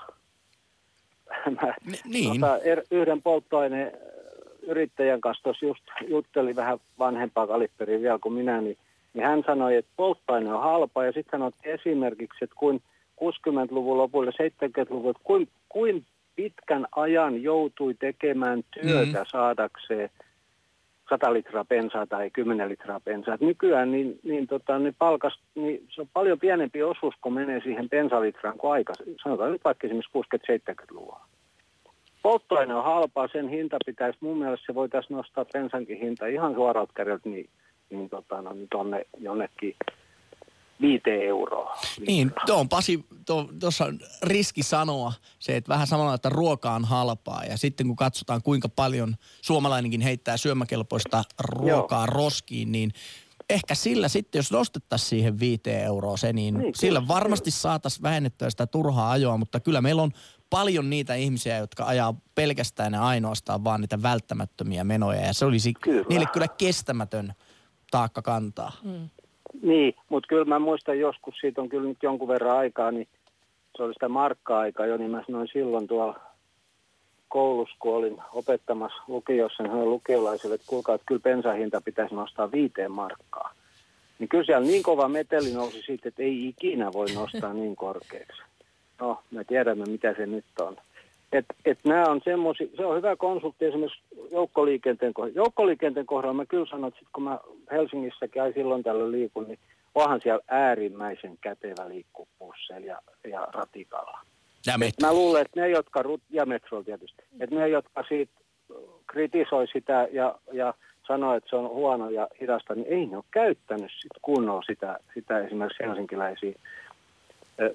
mä niin. tota, er, yhden polttoaineen yrittäjän kanssa tuossa just jutteli vähän vanhempaa kalipperiä vielä kuin minä, niin, niin hän sanoi, että polttoaine on halpa ja sitten hän otti esimerkiksi, että kuin 60-luvun lopulla 70-luvun, että kuin, kuin pitkän ajan joutui tekemään työtä mm. saadakseen 100 litraa bensaa tai 10 litraa bensaa. Nykyään niin, niin, tota, niin palkas, niin se on paljon pienempi osuus, kun menee siihen bensalitraan kuin aikaisemmin. Sanotaan nyt vaikka esimerkiksi 60-70-luvulla. Polttoaine on halpaa, sen hinta pitäisi, mun mielestä se voitaisiin nostaa bensankin hinta ihan suoralta kädeltä niin, niin, tota, no, niin tonne jonnekin viiteen euroa. Niin, tuo on Pasi, tuossa on riski sanoa se, että vähän samalla, että ruoka on halpaa ja sitten kun katsotaan kuinka paljon suomalainenkin heittää syömäkelpoista ruokaa Joo. roskiin, niin ehkä sillä sitten, jos nostettaisiin siihen viiteen euroa se, niin, niin sillä kyllä, varmasti saataisiin vähennettyä sitä turhaa ajoa, mutta kyllä meillä on paljon niitä ihmisiä, jotka ajaa pelkästään ja ainoastaan vaan niitä välttämättömiä menoja ja se olisi kyllä. niille kyllä kestämätön taakka kantaa. Mm. Niin, mutta kyllä mä muistan joskus, siitä on kyllä nyt jonkun verran aikaa, niin se oli sitä markka-aikaa jo, niin mä sanoin silloin tuolla koulussa, kun olin opettamassa lukiossa, niin lukiolaisille, että kuulkaa, että kyllä bensahinta pitäisi nostaa viiteen markkaa. Niin kyllä siellä niin kova meteli nousi siitä, että ei ikinä voi nostaa niin korkeaksi. No, me tiedämme, mitä se nyt on. Et, et nämä on semmosia, se on hyvä konsultti esimerkiksi joukkoliikenteen kohdalla. Joukkoliikenteen kohdalla mä kyllä sanon, että sit kun mä Helsingissä käyn silloin tällöin liikun, niin onhan siellä äärimmäisen kätevä busseilla ja, ja ratikalla. Ja Mä luulen, että ne, jotka, ja metrolla tietysti, että ne, jotka siitä kritisoi sitä ja, ja sanoo, että se on huono ja hidasta, niin ei ne ole käyttänyt sit kunnolla sitä, sitä esimerkiksi helsinkiläisiä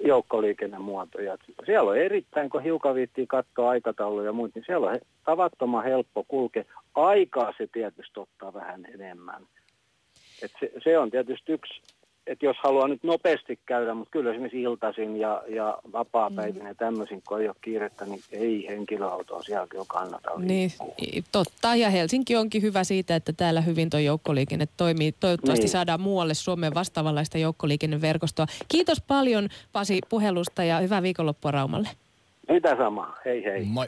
joukkoliikennemuotoja. Siellä on erittäin, kun hiukan viittii katsoa aikatauluja ja muut, niin siellä on tavattoman helppo kulkea. Aikaa se tietysti ottaa vähän enemmän. Et se, se on tietysti yksi, että jos haluaa nyt nopeasti käydä, mutta kyllä esimerkiksi iltaisin ja, ja vapaa-päivinä ja tämmöisin, kun ei ole kiirettä, niin ei henkilöautoa sielläkin on kannata Niin, totta. Ja Helsinki onkin hyvä siitä, että täällä hyvin tuo joukkoliikenne toimii. Toivottavasti Niin. saadaan muualle Suomeen vastaavanlaista joukkoliikenneverkostoa. Kiitos paljon Pasi puhelusta ja hyvää viikonloppua Raumalle. Mitä samaa, hei hei. Moi.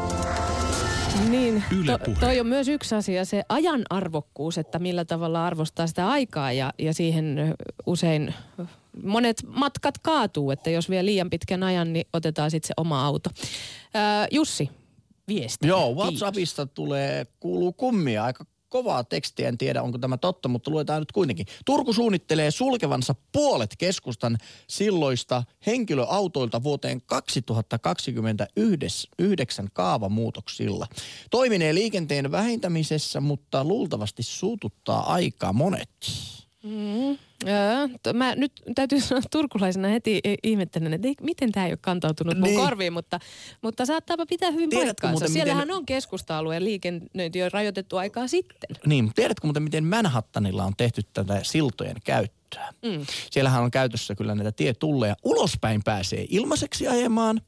Niin, to, toi on myös yksi asia, se ajan arvokkuus, että millä tavalla arvostaa sitä aikaa ja, ja siihen usein monet matkat kaatuu, että jos vie liian pitkän ajan, niin otetaan sitten se oma auto. Ää, Jussi, viesti. Joo, Kiitos. WhatsAppista tulee, kuuluu kummia, aika kovaa tekstiä, en tiedä onko tämä totta, mutta luetaan nyt kuitenkin. Turku suunnittelee sulkevansa puolet keskustan silloista henkilöautoilta vuoteen 2029 kaavamuutoksilla. Toiminee liikenteen vähentämisessä, mutta luultavasti suututtaa aika monet. Mm. To- mä nyt täytyy sanoa turkulaisena heti ihmettelen, että ei, miten tämä ei ole kantautunut mun Niin. korviin, mutta, mutta saattaapa pitää hyvin Tiedätkö paikkaansa. muuten, Siellähän miten- on keskusta-alueen liikennöinti jo rajoitettu aikaa sitten. Niin, tiedätkö muuten, miten Manhattanilla on tehty tätä siltojen käyttöä? Mm. Siellähän on käytössä kyllä näitä tietulleja. Ulospäin pääsee ilmaiseksi ajamaan.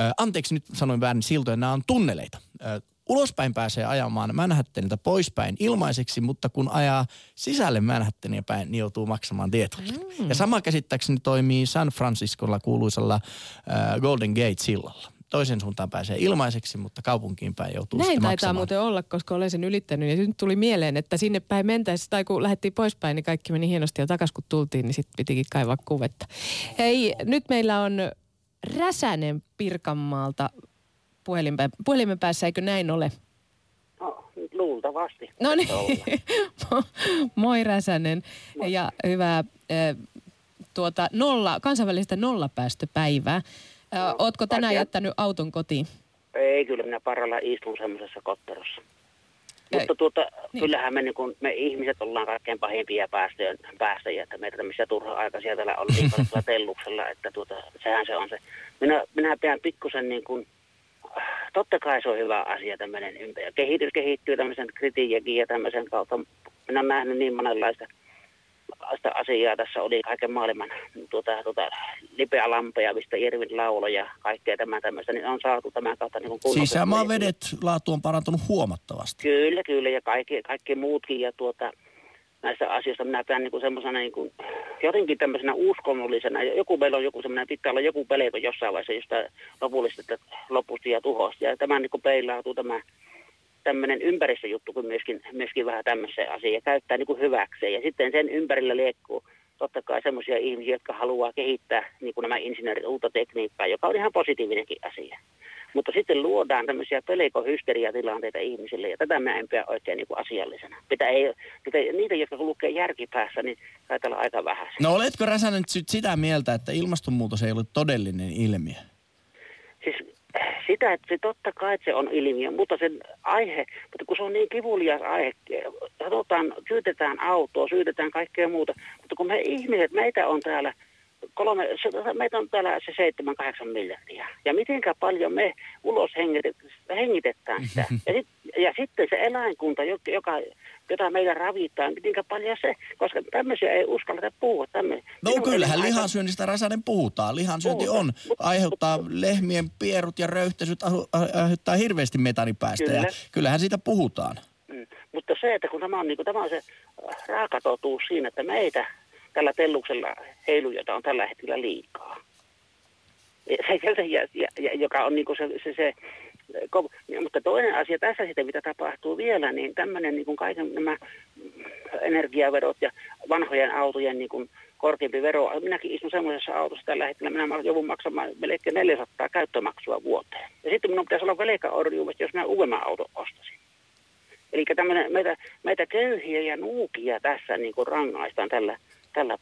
Ö, anteeksi, nyt sanoin väärin siltoja, nämä on tunneleita. Ulospäin pääsee ajamaan Manhattanilta poispäin ilmaiseksi, mutta kun ajaa sisälle Manhattania päin, niin joutuu maksamaan tietullit. Mm. Ja sama käsittääkseni toimii San Franciscolla kuuluisalla ö, Golden Gate-sillalla. Toisen suuntaan pääsee ilmaiseksi, mutta kaupunkiin päin joutuu Näin sitten taitaa maksamaan. muuten olla, koska olen sen ylittänyt. Ja nyt tuli mieleen, että sinne päin mentäessä, tai kun lähdettiin poispäin, niin kaikki meni hienosti. Ja takas kun tultiin, niin sitten pitikin kaivaa kuvetta. Hei, nyt meillä on Räsänen Pirkanmaalta puhelimen, puhelimen päässä, eikö näin ole? No, luultavasti. No niin, moi Räsänen ja hyvää tuota, nolla, kansainvälistä nollapäästöpäivää. No, Ootko tänään vaikea. jättänyt auton kotiin? Ei, kyllä minä parhaillaan istun semmoisessa kotterossa. Mutta tuota, Niin. kyllähän me, niin kun, me ihmiset ollaan kaikkein pahimpia päästöjä, päästäjiä, että meitä tämmöisiä turha-aikaisia täällä telluksella, että tuota, sehän se on se. Minä, minä pidän pikkusen niin kuin, totta kai se on hyvä asia tämmöinen ympäristö. Kehitys kehittyy tämmöisen kritiikin ja tämmöisen kautta. Minä olen nähnyt niin monenlaista sitä asiaa. Tässä oli kaiken maailman tuota, tuota, lipeälampeja, mistä Irvin lauloja ja kaikkea tämä tämmöistä, niin on saatu tämän kautta niin kuin Sisämaan vedet laatu on parantunut huomattavasti. Kyllä, kyllä, ja kaikki, kaikki muutkin, ja tuota, näistä asioista. Minä pidän niin semmoisena niin kuin, jotenkin tämmöisenä uskonnollisena, joku meillä on joku semmoinen, pitää olla joku pelko jossain vaiheessa jostain lopullisesta lopusta ja tuhosta, ja tämä niin kuin peilautuu tämä tämmöinen ympäristöjuttu kuin myöskin, myöskin vähän tämmöiseen asiaan, käyttää niin kuin hyväkseen, ja sitten sen ympärillä liekkuu totta kai semmoisia ihmisiä, jotka haluaa kehittää niin kuin nämä insinöörit uutta tekniikkaa, joka on ihan positiivinenkin asia. Mutta sitten luodaan tämmöisiä pelikohysteriatilanteita ihmisille, ja tätä mä en pidä oikein niin kuin asiallisena. Mitä ei, mitä, niitä, jotka lukee järkipäässä, niin taitaa olla aika vähän. No oletko Räsänen nyt sitä mieltä, että ilmastonmuutos ei ole todellinen ilmiö? Siis sitä, että se totta kai että se on ilmiö, mutta sen aihe, mutta kun se on niin kivulias aihe, katsotaan, syytetään autoa, syytetään kaikkea muuta, mutta kun me ihmiset, meitä on täällä kolme, meitä on täällä se 7-8 miljardia. Ja mitenkä paljon me ulos hengitet- hengitetään sitä. Ja, sit, ja sitten se eläinkunta, joka, jota meillä ravitaan, mitenkä paljon se, koska tämmöisiä ei uskalleta puhua. Tämmö, No minun kyllähän elämä- lihansyönnistä Räsänen puhutaan. Lihansyönti Puhutaan. on, Mut- aiheuttaa lehmien pierut ja ai- aiheuttaa hirveästi metanipäästöjä. Kyllä. Kyllähän siitä puhutaan. Mm. mutta se, että kun tämä on, niin kuin, tämä on se raakatotuus siinä, että meitä tällä telluksella heilujoita on tällä hetkellä liikaa. Se, se, ja, ja, joka on niin kuin se, se, se mutta toinen asia tässä sitten, mitä tapahtuu vielä, niin tämmöinen niin kaiken nämä energiaverot ja vanhojen autojen niin kuin korkeampi vero. Minäkin istun semmoisessa autossa tällä hetkellä, minä joudun maksamaan melkein 400 käyttömaksua vuoteen. Ja sitten minun pitäisi olla velkaorjuus, jos minä uudemman auton ostasin. Eli meitä, meitä köyhiä ja nuukia tässä niin kuin rangaistaan tällä, tällä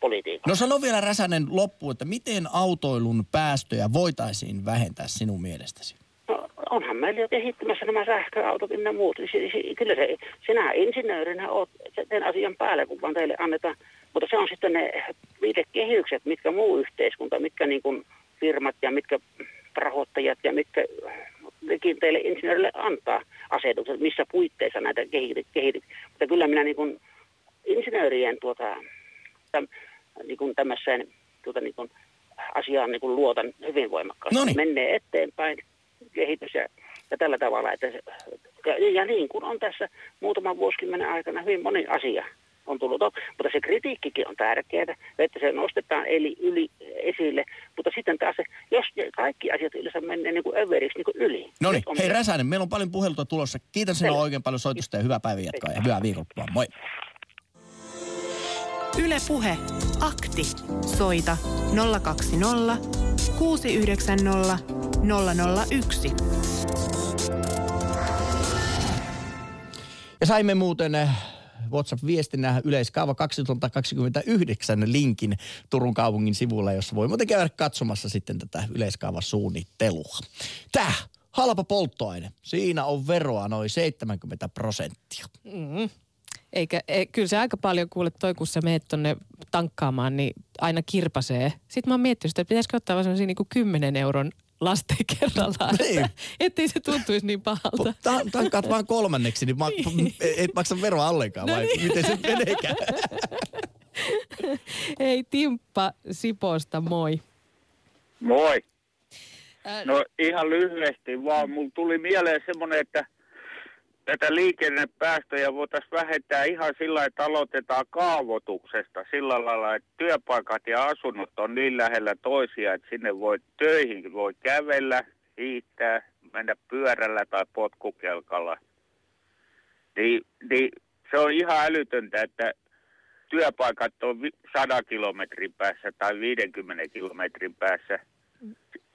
politiikalla. No sano vielä Räsänen loppu, että miten autoilun päästöjä voitaisiin vähentää sinun mielestäsi? Onhan meillä jo kehittymässä nämä sähköautot ja muut. Kyllä se, sinä insinöörinä olet sen asian päällä, kun vaan teille annetaan. Mutta se on sitten ne viitekehykset, mitkä muu yhteiskunta, mitkä niin kuin firmat ja mitkä rahoittajat ja mitkä nekin teille insinöörille antaa asetukset, missä puitteissa näitä kehityt. Mutta kyllä minä niin kuin insinöörien tuota, täm, niin kuin tämmöiseen tuota, niin kuin asiaan niin kuin luotan hyvin voimakkaasti. Noniin. Menee eteenpäin kehitys ja, ja tällä tavalla. Että se, ja niin kuin on tässä muutaman vuosikymmenen aikana hyvin moni asia on tullut. Mutta se kritiikkikin on tärkeää, että se nostetaan eli yli esille. Mutta sitten taas se, jos kaikki asiat yleensä menee niin kuin överiksi niin kuin yli. No niin, hei Räsänen, meillä on paljon puhelua tulossa. Kiitän sinua oikein paljon soitusta ja hyvää päivän jatkaa ja hyvää viikonloppua. Moi. Yle Puhe. Akti. Soita 020 690 001. Ja saimme muuten eh, WhatsApp-viestinnä yleiskaava 2029 linkin Turun kaupungin sivulla, jossa voi muuten käydä katsomassa sitten tätä yleiskaavasuunnittelua. Tää halpa polttoaine. Siinä on veroa noin 70 prosenttia. Mm. Eikä, e, kyllä se aika paljon kuule toi, kun sä meet tonne tankkaamaan, niin aina kirpasee. Sitten mä oon miettinyt sitä, että pitäisikö ottaa vaan sellaisia niin 10 euron lasten kerrallaan, niin. että, ettei se tuntuisi niin pahalta. Tankkaat vaan kolmanneksi, niin, ma- niin. et maksa veroa ollenkaan, no vai niin. miten se meneekään? Hei Timppa Siposta, moi. Moi. No ihan lyhyesti vaan, mulla tuli mieleen semmoinen, että – tätä liikennepäästöjä voitaisiin vähentää ihan sillä että aloitetaan kaavoituksesta sillä lailla, että työpaikat ja asunnot on niin lähellä toisia, että sinne voi töihin voi kävellä, hiihtää, mennä pyörällä tai potkukelkalla. Niin, niin se on ihan älytöntä, että työpaikat on 100 kilometrin päässä tai 50 kilometrin päässä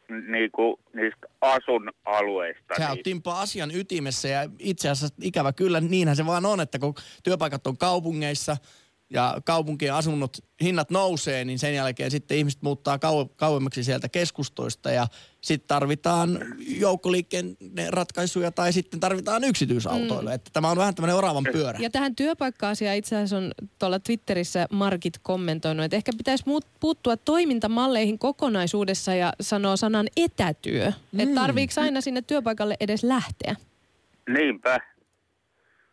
niin kuin niistä asuinalueista. Sä oot Timpa asian ytimessä ja itse asiassa ikävä kyllä niinhän se vaan on, että kun työpaikat on kaupungeissa ja kaupunkien asunnot hinnat nousee, niin sen jälkeen sitten ihmiset muuttaa kau- kauemmaksi sieltä keskustoista ja sitten tarvitaan joukkoliikkeen ratkaisuja tai sitten tarvitaan yksityisautoille. Mm. Että tämä on vähän tämmöinen oravan pyörä. Ja tähän työpaikka-asiaan itse asiassa on tuolla Twitterissä Markit kommentoinut, että ehkä pitäisi puuttua toimintamalleihin kokonaisuudessa ja sanoa sanan etätyö. Mm. Että tarviiko aina sinne työpaikalle edes lähteä? Niinpä.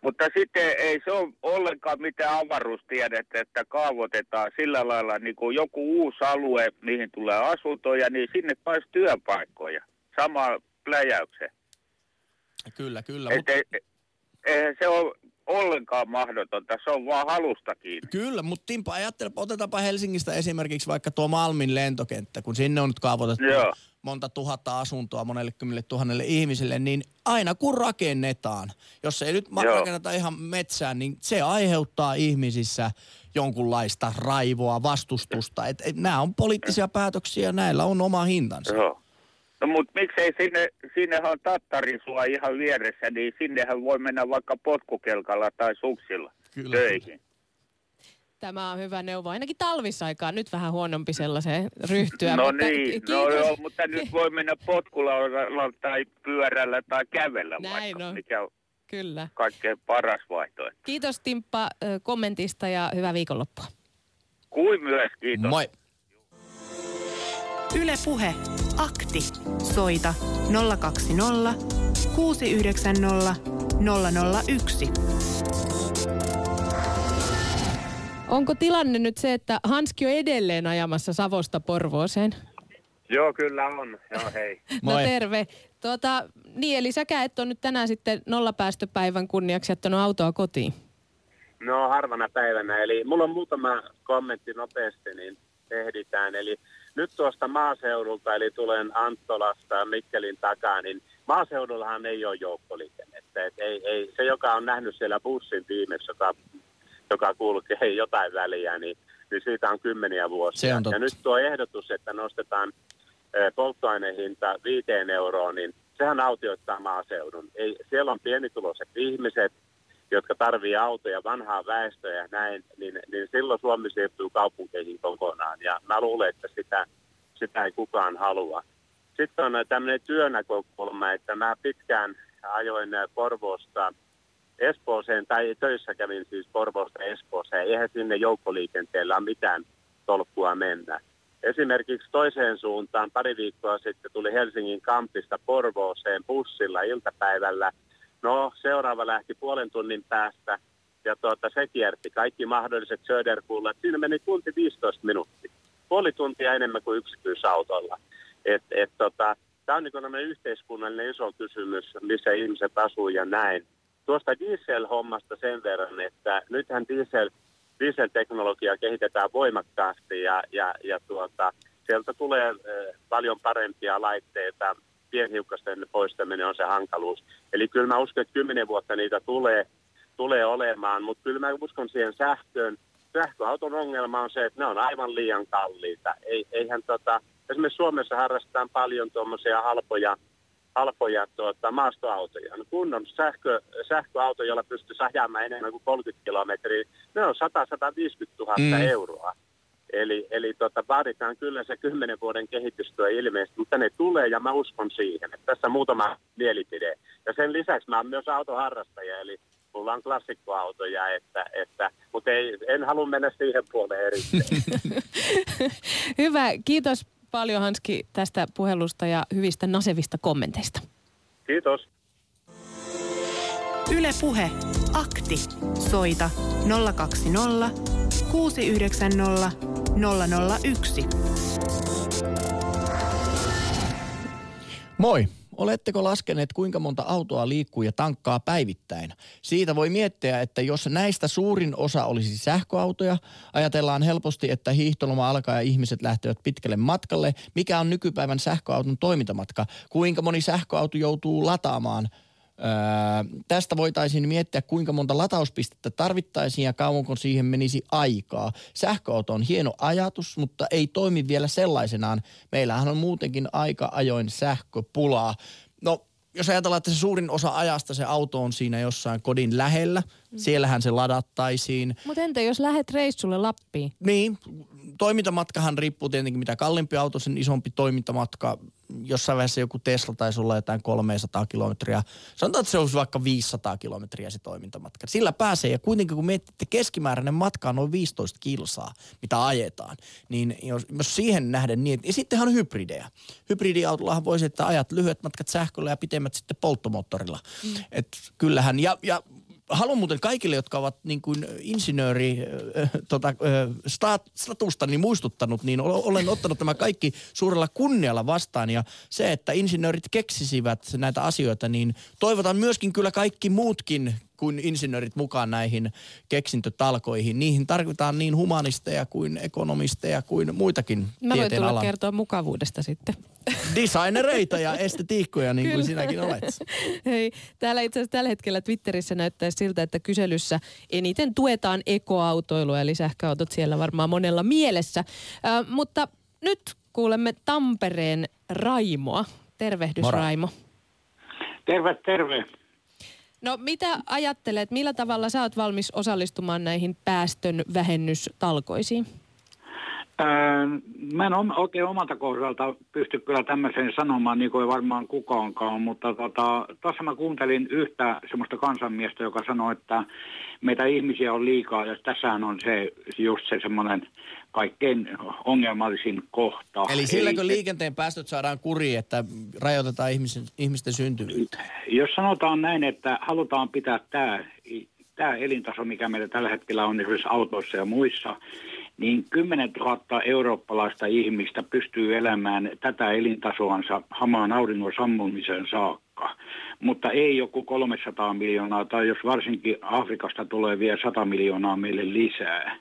Mutta sitten ei se ole ollenkaan mitään avaruustiedettä, että kaavoitetaan sillä lailla niin kuin joku uusi alue, mihin tulee asuntoja, niin sinne pääsi työpaikkoja. Sama pläjäyksen. Kyllä, kyllä. Et mutta... ei, eihän se ole ollenkaan mahdotonta, se on vaan halusta kiinni. Kyllä, mutta Timpa, ajattelepa, otetaanpa Helsingistä esimerkiksi vaikka tuo Malmin lentokenttä, kun sinne on nyt kaavoitettu Joo. Monta tuhatta asuntoa monelle kymmenelle tuhannelle ihmiselle, niin aina kun rakennetaan, jos ei nyt Joo. rakenneta ihan metsään, niin se aiheuttaa ihmisissä jonkunlaista raivoa, vastustusta. Et, et, nämä on poliittisia päätöksiä, näillä on oma hintansa. Joo. No mutta miksei sinne, sinnehän on Tattarisua ihan vieressä, niin sinnehän voi mennä vaikka potkukelkalla tai suksilla Kyllä. töihin. Tämä on hyvä neuvo. Ainakin talvisaikaan nyt vähän huonompi sellaiseen ryhtyä. No mutta niin, kiitos. no joo, mutta nyt voi mennä potkulla tai pyörällä tai kävellä Näin vaikka, on. mikä on Kyllä. kaikkein paras vaihtoehto. Kiitos Timppa kommentista ja hyvää viikonloppua. Kuin myös, kiitos. Moi. Yle Puhe. Akti. Soita 020 690 001. Onko tilanne nyt se, että Hanski on edelleen ajamassa Savosta Porvooseen? Joo, kyllä on. Joo, hei. No terve. Tuota, niin, eli säkä et ole nyt tänään sitten nollapäästöpäivän kunniaksi jättänyt autoa kotiin? No harvana päivänä. Eli mulla on muutama kommentti nopeasti, niin ehditään. Eli nyt tuosta maaseudulta, eli tulen Anttolasta Mikkelin takaa, niin maaseudullahan ei ole joukkoliikennettä. Et ei, ei, se, joka on nähnyt siellä bussin viimeksi, joka, joka kulkee jotain väliä, niin, niin siitä on kymmeniä vuosia. On ja nyt tuo ehdotus, että nostetaan polttoainehinta viiteen euroon, niin sehän autioittaa maaseudun. Ei, siellä on pienituloiset ihmiset, jotka tarvii autoja, vanhaa väestöä ja näin, niin, niin silloin Suomi siirtyy kaupunkeihin kokonaan. Ja mä luulen, että sitä, sitä ei kukaan halua. Sitten on tämmöinen työnäkökulma, että mä pitkään ajoin Porvoosta Espooseen, tai töissä kävin siis Porvoosta Espooseen. Eihän sinne joukkoliikenteellä ole mitään tolkkua mennä. Esimerkiksi toiseen suuntaan pari viikkoa sitten tuli Helsingin kampista Porvooseen bussilla iltapäivällä. No, seuraava lähti puolen tunnin päästä ja tuota, se kierti kaikki mahdolliset Söderkullat. Siinä meni tunti 15 minuuttia. Puoli tuntia enemmän kuin yksityisautolla. Et, et, tota, Tämä on niin yhteiskunnallinen iso kysymys, missä ihmiset asuu ja näin. Tuosta diesel-hommasta sen verran, että nythän diesel dieselteknologiaa kehitetään voimakkaasti ja, ja, ja tuota, sieltä tulee paljon parempia laitteita. Pienhiukkasten poistaminen on se hankaluus. Eli kyllä mä uskon, että kymmenen vuotta niitä tulee, tulee olemaan, mutta kyllä mä uskon siihen sähköön. Sähköauton ongelma on se, että ne on aivan liian kalliita. Ei, eihän tota, esimerkiksi Suomessa harrastetaan paljon tuommoisia halpoja halpoja tuota, maastoautoja. No kunnon sähkö, sähköauto, jolla pystyy ajamaan enemmän kuin 30 kilometriä, ne on 100-150 000 mm. euroa. Eli, eli tota, vaaditaan kyllä se kymmenen vuoden kehitystyö ilmeisesti, mutta ne tulee ja mä uskon siihen. Että tässä muutama mielipide. Ja sen lisäksi mä oon myös autoharrastaja, eli mulla on klassikkoautoja, että, että, mutta ei, en halua mennä siihen puoleen erikseen. Hyvä, kiitos paljon Hanski tästä puhelusta ja hyvistä nasevista kommenteista. Kiitos. Yle Puhe. Akti. Soita 020 690 001. Moi. Oletteko laskeneet, kuinka monta autoa liikkuu ja tankkaa päivittäin? Siitä voi miettiä, että jos näistä suurin osa olisi sähköautoja, ajatellaan helposti, että hiihtoloma alkaa ja ihmiset lähtevät pitkälle matkalle. Mikä on nykypäivän sähköauton toimintamatka? Kuinka moni sähköauto joutuu lataamaan Öö, tästä voitaisiin miettiä, kuinka monta latauspistettä tarvittaisiin ja kauanko siihen menisi aikaa. Sähköauto on hieno ajatus, mutta ei toimi vielä sellaisenaan. Meillähän on muutenkin aika ajoin sähköpulaa. No, jos ajatellaan, että se suurin osa ajasta se auto on siinä jossain kodin lähellä, mm. siellähän se ladattaisiin. Mutta entä jos lähet reissulle Lappiin? Niin, toimintamatkahan riippuu tietenkin mitä kalliimpi auto, sen isompi toimintamatka jossain vaiheessa joku Tesla taisi olla jotain 300 kilometriä. Sanotaan, että se olisi vaikka 500 kilometriä se toimintamatka. Sillä pääsee ja kuitenkin kun mietitte keskimääräinen matka on noin 15 kilsaa, mitä ajetaan, niin jos, jos siihen nähden niin, ja sittenhän on hybridejä. Hybridiautollahan voisi, että ajat lyhyet matkat sähköllä ja pitemmät sitten polttomoottorilla. Mm. Et kyllähän, ja, ja haluan muuten kaikille, jotka ovat niin kuin insinööri äh, tota, äh, stat, statusta niin muistuttanut, niin olen ottanut tämä kaikki suurella kunnialla vastaan. Ja se, että insinöörit keksisivät näitä asioita, niin toivotan myöskin kyllä kaikki muutkin kuin insinöörit mukaan näihin keksintötalkoihin. Niihin tarvitaan niin humanisteja kuin ekonomisteja kuin muitakin Mä voin tulla alan. kertoa mukavuudesta sitten. Designereita ja estetiikkoja niin kuin sinäkin olet. Hei, täällä itse asiassa tällä hetkellä Twitterissä näyttää siltä, että kyselyssä eniten tuetaan ekoautoilua, eli sähköautot siellä varmaan monella mielessä. Äh, mutta nyt kuulemme Tampereen Raimoa. Tervehdys Moro. Raimo. Terve, terve. No mitä ajattelet, millä tavalla sä oot valmis osallistumaan näihin päästön vähennystalkoisiin? Öö, mä en oikein omalta kohdalta pysty kyllä tämmöiseen sanomaan, niin kuin ei varmaan kukaankaan, mutta tota, tuossa mä kuuntelin yhtä semmoista kansanmiestä, joka sanoi, että meitä ihmisiä on liikaa ja tässähän on se just se semmoinen kaikkein ongelmallisin kohta. Eli silläkö Eli, liikenteen päästöt saadaan kuriin, että rajoitetaan ihmisten, ihmisten syntyvyyttä? Jos sanotaan näin, että halutaan pitää tämä, tämä elintaso, mikä meillä tällä hetkellä on esimerkiksi autoissa ja muissa, niin 10 000 eurooppalaista ihmistä pystyy elämään tätä elintasoansa hamaan auringon sammumiseen saakka. Mutta ei joku 300 miljoonaa, tai jos varsinkin Afrikasta tulee vielä 100 miljoonaa meille lisää.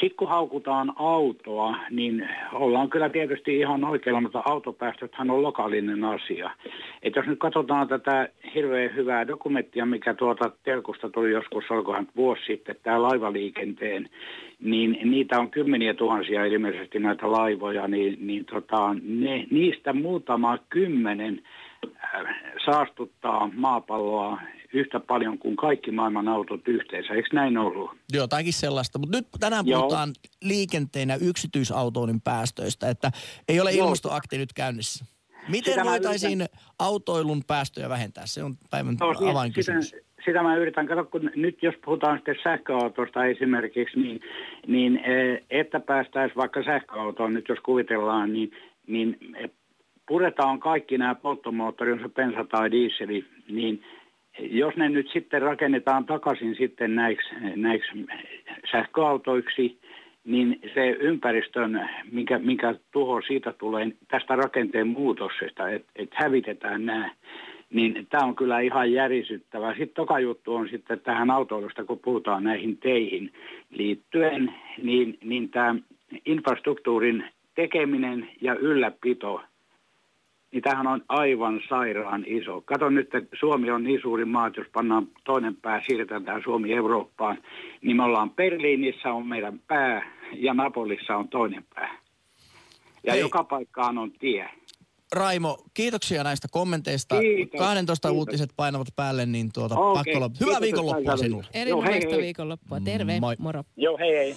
Sitten kun haukutaan autoa, niin ollaan kyllä tietysti ihan oikealla, mutta autopäästöthän on lokaalinen asia. Et jos nyt katsotaan tätä hirveän hyvää dokumenttia, mikä tuota telkusta tuli joskus, olikohan vuosi sitten, tämä laivaliikenteen, niin niitä on kymmeniä tuhansia ilmeisesti näitä laivoja, niin, niin tota, ne, niistä muutama kymmenen äh, saastuttaa maapalloa yhtä paljon kuin kaikki maailman autot yhteensä. Eikö näin ollut? Jotakin sellaista, mutta nyt tänään Joo. puhutaan liikenteen ja yksityisautoilun päästöistä, että ei ole ilmastoakti nyt käynnissä. Miten sitä voitaisiin yritän... autoilun päästöjä vähentää? Se on päivän no, avainkysymys. Sitä, sitä mä yritän katsoa, kun nyt jos puhutaan sitten sähköautosta esimerkiksi, niin, niin e, että päästäisiin vaikka sähköautoon, nyt jos kuvitellaan, niin, niin puretaan kaikki nämä polttomoottorit, on se bensa tai dieseli, niin jos ne nyt sitten rakennetaan takaisin sitten näiksi, näiksi sähköautoiksi, niin se ympäristön, mikä, mikä tuho siitä tulee tästä rakenteen muutoksesta, että et hävitetään nämä, niin tämä on kyllä ihan järisyttävää. Sitten toka juttu on sitten tähän autoilusta, kun puhutaan näihin teihin liittyen, niin, niin tämä infrastruktuurin tekeminen ja ylläpito – niin tämähän on aivan sairaan iso. Kato nyt, että Suomi on niin suuri maa, että jos pannaan toinen pää, siirretään tämä Suomi Eurooppaan, niin me ollaan Berliinissä on meidän pää ja Napolissa on toinen pää. Ja Hei. joka paikkaan on tie. Raimo, kiitoksia näistä kommenteista. Kiitos, 12 kiitos. uutiset painavat päälle, niin tuota okay, pakko Hyvää viikonloppua sinulle. Erinomaista viikonloppua. Terve, Moi. moro. Joo, hei hei.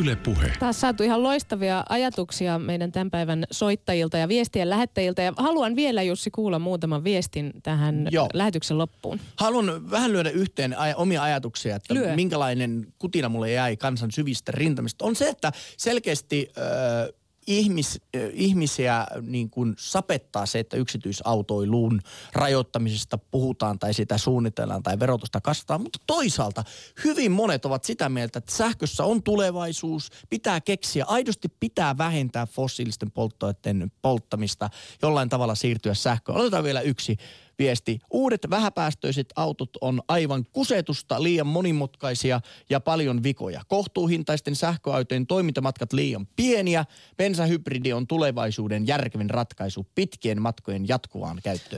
Yle Puhe. Taas saatu ihan loistavia ajatuksia meidän tämän päivän soittajilta ja viestien lähettäjiltä. Ja haluan vielä Jussi kuulla muutaman viestin tähän Joo. lähetyksen loppuun. Haluan vähän lyödä yhteen aj- omia ajatuksia, että Lyö. minkälainen kutina mulle jäi kansan syvistä rintamista. On se, että selkeästi... Öö, ihmis, ihmisiä niin kuin sapettaa se, että yksityisautoiluun rajoittamisesta puhutaan tai sitä suunnitellaan tai verotusta kastaa, mutta toisaalta hyvin monet ovat sitä mieltä, että sähkössä on tulevaisuus, pitää keksiä, aidosti pitää vähentää fossiilisten polttoaineiden polttamista, jollain tavalla siirtyä sähköön. Otetaan vielä yksi viesti. Uudet vähäpäästöiset autot on aivan kusetusta, liian monimutkaisia ja paljon vikoja. Kohtuuhintaisten sähköautojen toimintamatkat liian pieniä. Bensahybridi on tulevaisuuden järkevin ratkaisu pitkien matkojen jatkuvaan käyttöön.